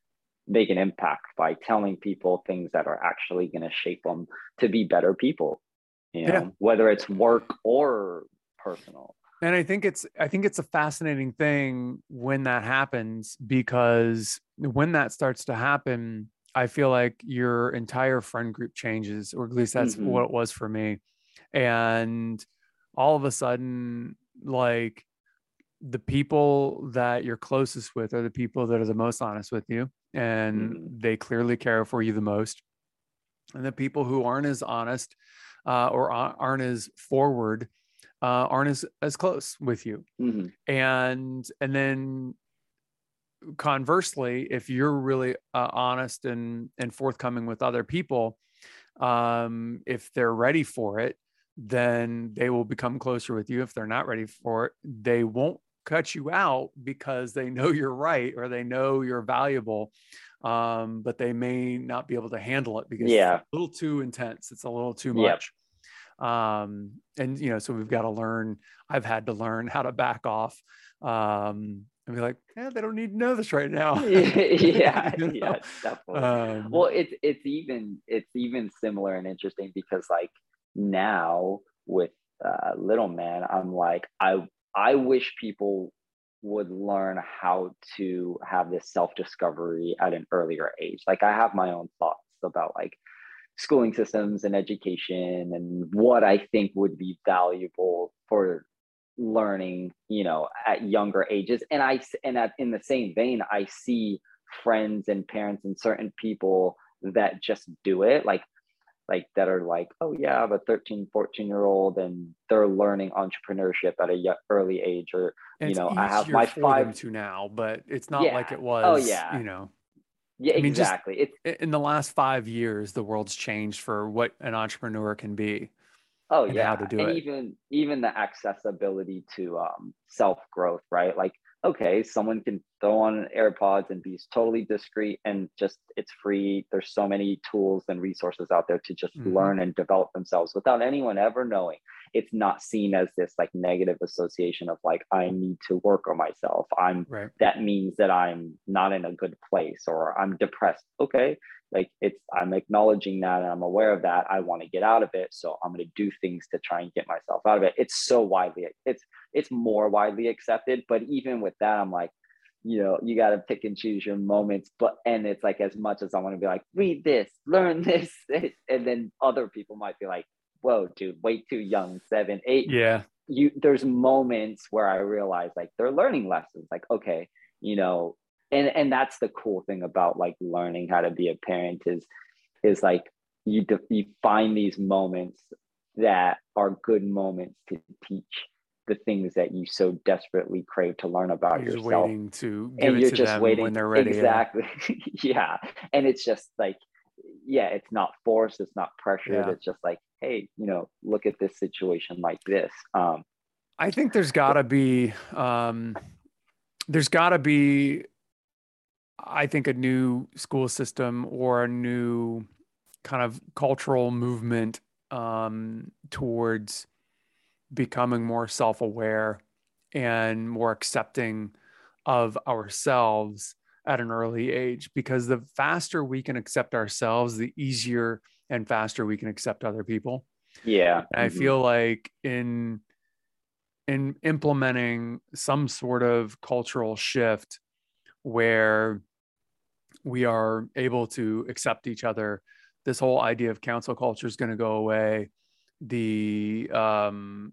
make an impact by telling people things that are actually going to shape them to be better people you know yeah. whether it's work or personal and i think it's i think it's a fascinating thing when that happens because when that starts to happen i feel like your entire friend group changes or at least that's mm-hmm. what it was for me and all of a sudden like the people that you're closest with are the people that are the most honest with you and mm-hmm. they clearly care for you the most. And the people who aren't as honest uh, or aren't as forward uh, aren't as, as close with you. Mm-hmm. And and then conversely, if you're really uh, honest and and forthcoming with other people, um, if they're ready for it, then they will become closer with you. If they're not ready for it, they won't cut you out because they know you're right or they know you're valuable um, but they may not be able to handle it because yeah. it's a little too intense it's a little too much yep. um, and you know so we've got to learn i've had to learn how to back off um, and be like yeah they don't need to know this right now yeah you know? yeah definitely um, well it's it's even it's even similar and interesting because like now with uh, little man i'm like i I wish people would learn how to have this self discovery at an earlier age. Like I have my own thoughts about like schooling systems and education and what I think would be valuable for learning, you know, at younger ages. And I and at, in the same vein, I see friends and parents and certain people that just do it. Like like that are like oh yeah i have a 13 14 year old and they're learning entrepreneurship at a early age or and you know i have my five to now but it's not yeah. like it oh, was oh yeah you know yeah I mean, exactly it's in the last five years the world's changed for what an entrepreneur can be oh yeah how to do and it even even the accessibility to um, self growth right like okay, someone can throw on AirPods and be totally discreet and just it's free. There's so many tools and resources out there to just mm-hmm. learn and develop themselves without anyone ever knowing. It's not seen as this like negative association of like I need to work on myself. I'm right. that means that I'm not in a good place or I'm depressed. Okay, like it's i'm acknowledging that and i'm aware of that i want to get out of it so i'm going to do things to try and get myself out of it it's so widely it's it's more widely accepted but even with that i'm like you know you got to pick and choose your moments but and it's like as much as i want to be like read this learn this and then other people might be like whoa dude way too young seven eight yeah you there's moments where i realize like they're learning lessons like okay you know and and that's the cool thing about like learning how to be a parent is is like you de- you find these moments that are good moments to teach the things that you so desperately crave to learn about you're yourself. Waiting to and you're just waiting when they're ready. Exactly. yeah. And it's just like, yeah, it's not forced, it's not pressured. Yeah. It's just like, hey, you know, look at this situation like this. Um, I think there's gotta be um there's gotta be I think a new school system or a new kind of cultural movement um, towards becoming more self aware and more accepting of ourselves at an early age because the faster we can accept ourselves, the easier and faster we can accept other people. Yeah. I mm-hmm. feel like in in implementing some sort of cultural shift where we are able to accept each other this whole idea of cancel culture is going to go away the um,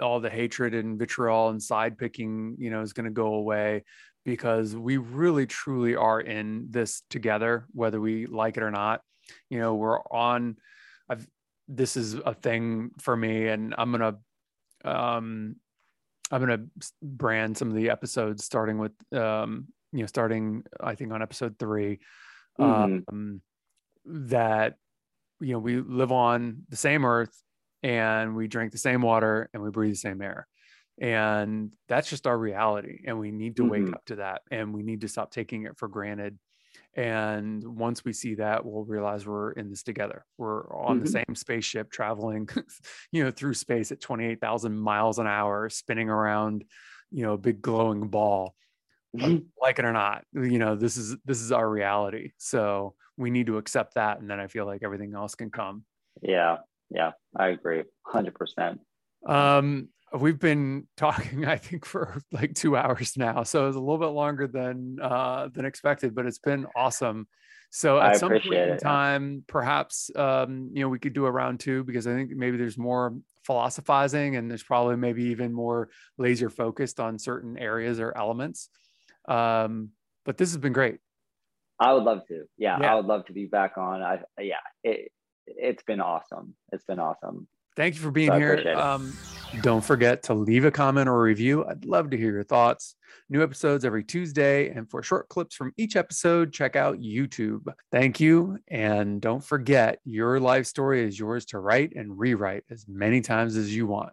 all the hatred and vitriol and side picking, you know, is going to go away because we really truly are in this together, whether we like it or not. You know, we're on. I've this is a thing for me, and I'm gonna um, I'm gonna brand some of the episodes starting with um, you know starting I think on episode 3 mm-hmm. um, that you know we live on the same earth and we drink the same water and we breathe the same air and that's just our reality and we need to mm-hmm. wake up to that and we need to stop taking it for granted and once we see that we'll realize we're in this together. We're on mm-hmm. the same spaceship traveling you know through space at 28,000 miles an hour spinning around you know a big glowing ball. Mm-hmm. like it or not you know this is this is our reality. So we need to accept that and then i feel like everything else can come. Yeah yeah i agree 100% um we've been talking i think for like two hours now so it's a little bit longer than uh than expected but it's been awesome. So at some point in time perhaps um you know we could do a round two because i think maybe there's more philosophizing and there's probably maybe even more laser focused on certain areas or elements. Um but this has been great. I would love to. Yeah, yeah. i would love to be back on. I yeah it it's been awesome. It's been awesome Thank you for being so here. Um, don't forget to leave a comment or a review. I'd love to hear your thoughts. New episodes every Tuesday. And for short clips from each episode, check out YouTube. Thank you. And don't forget, your life story is yours to write and rewrite as many times as you want.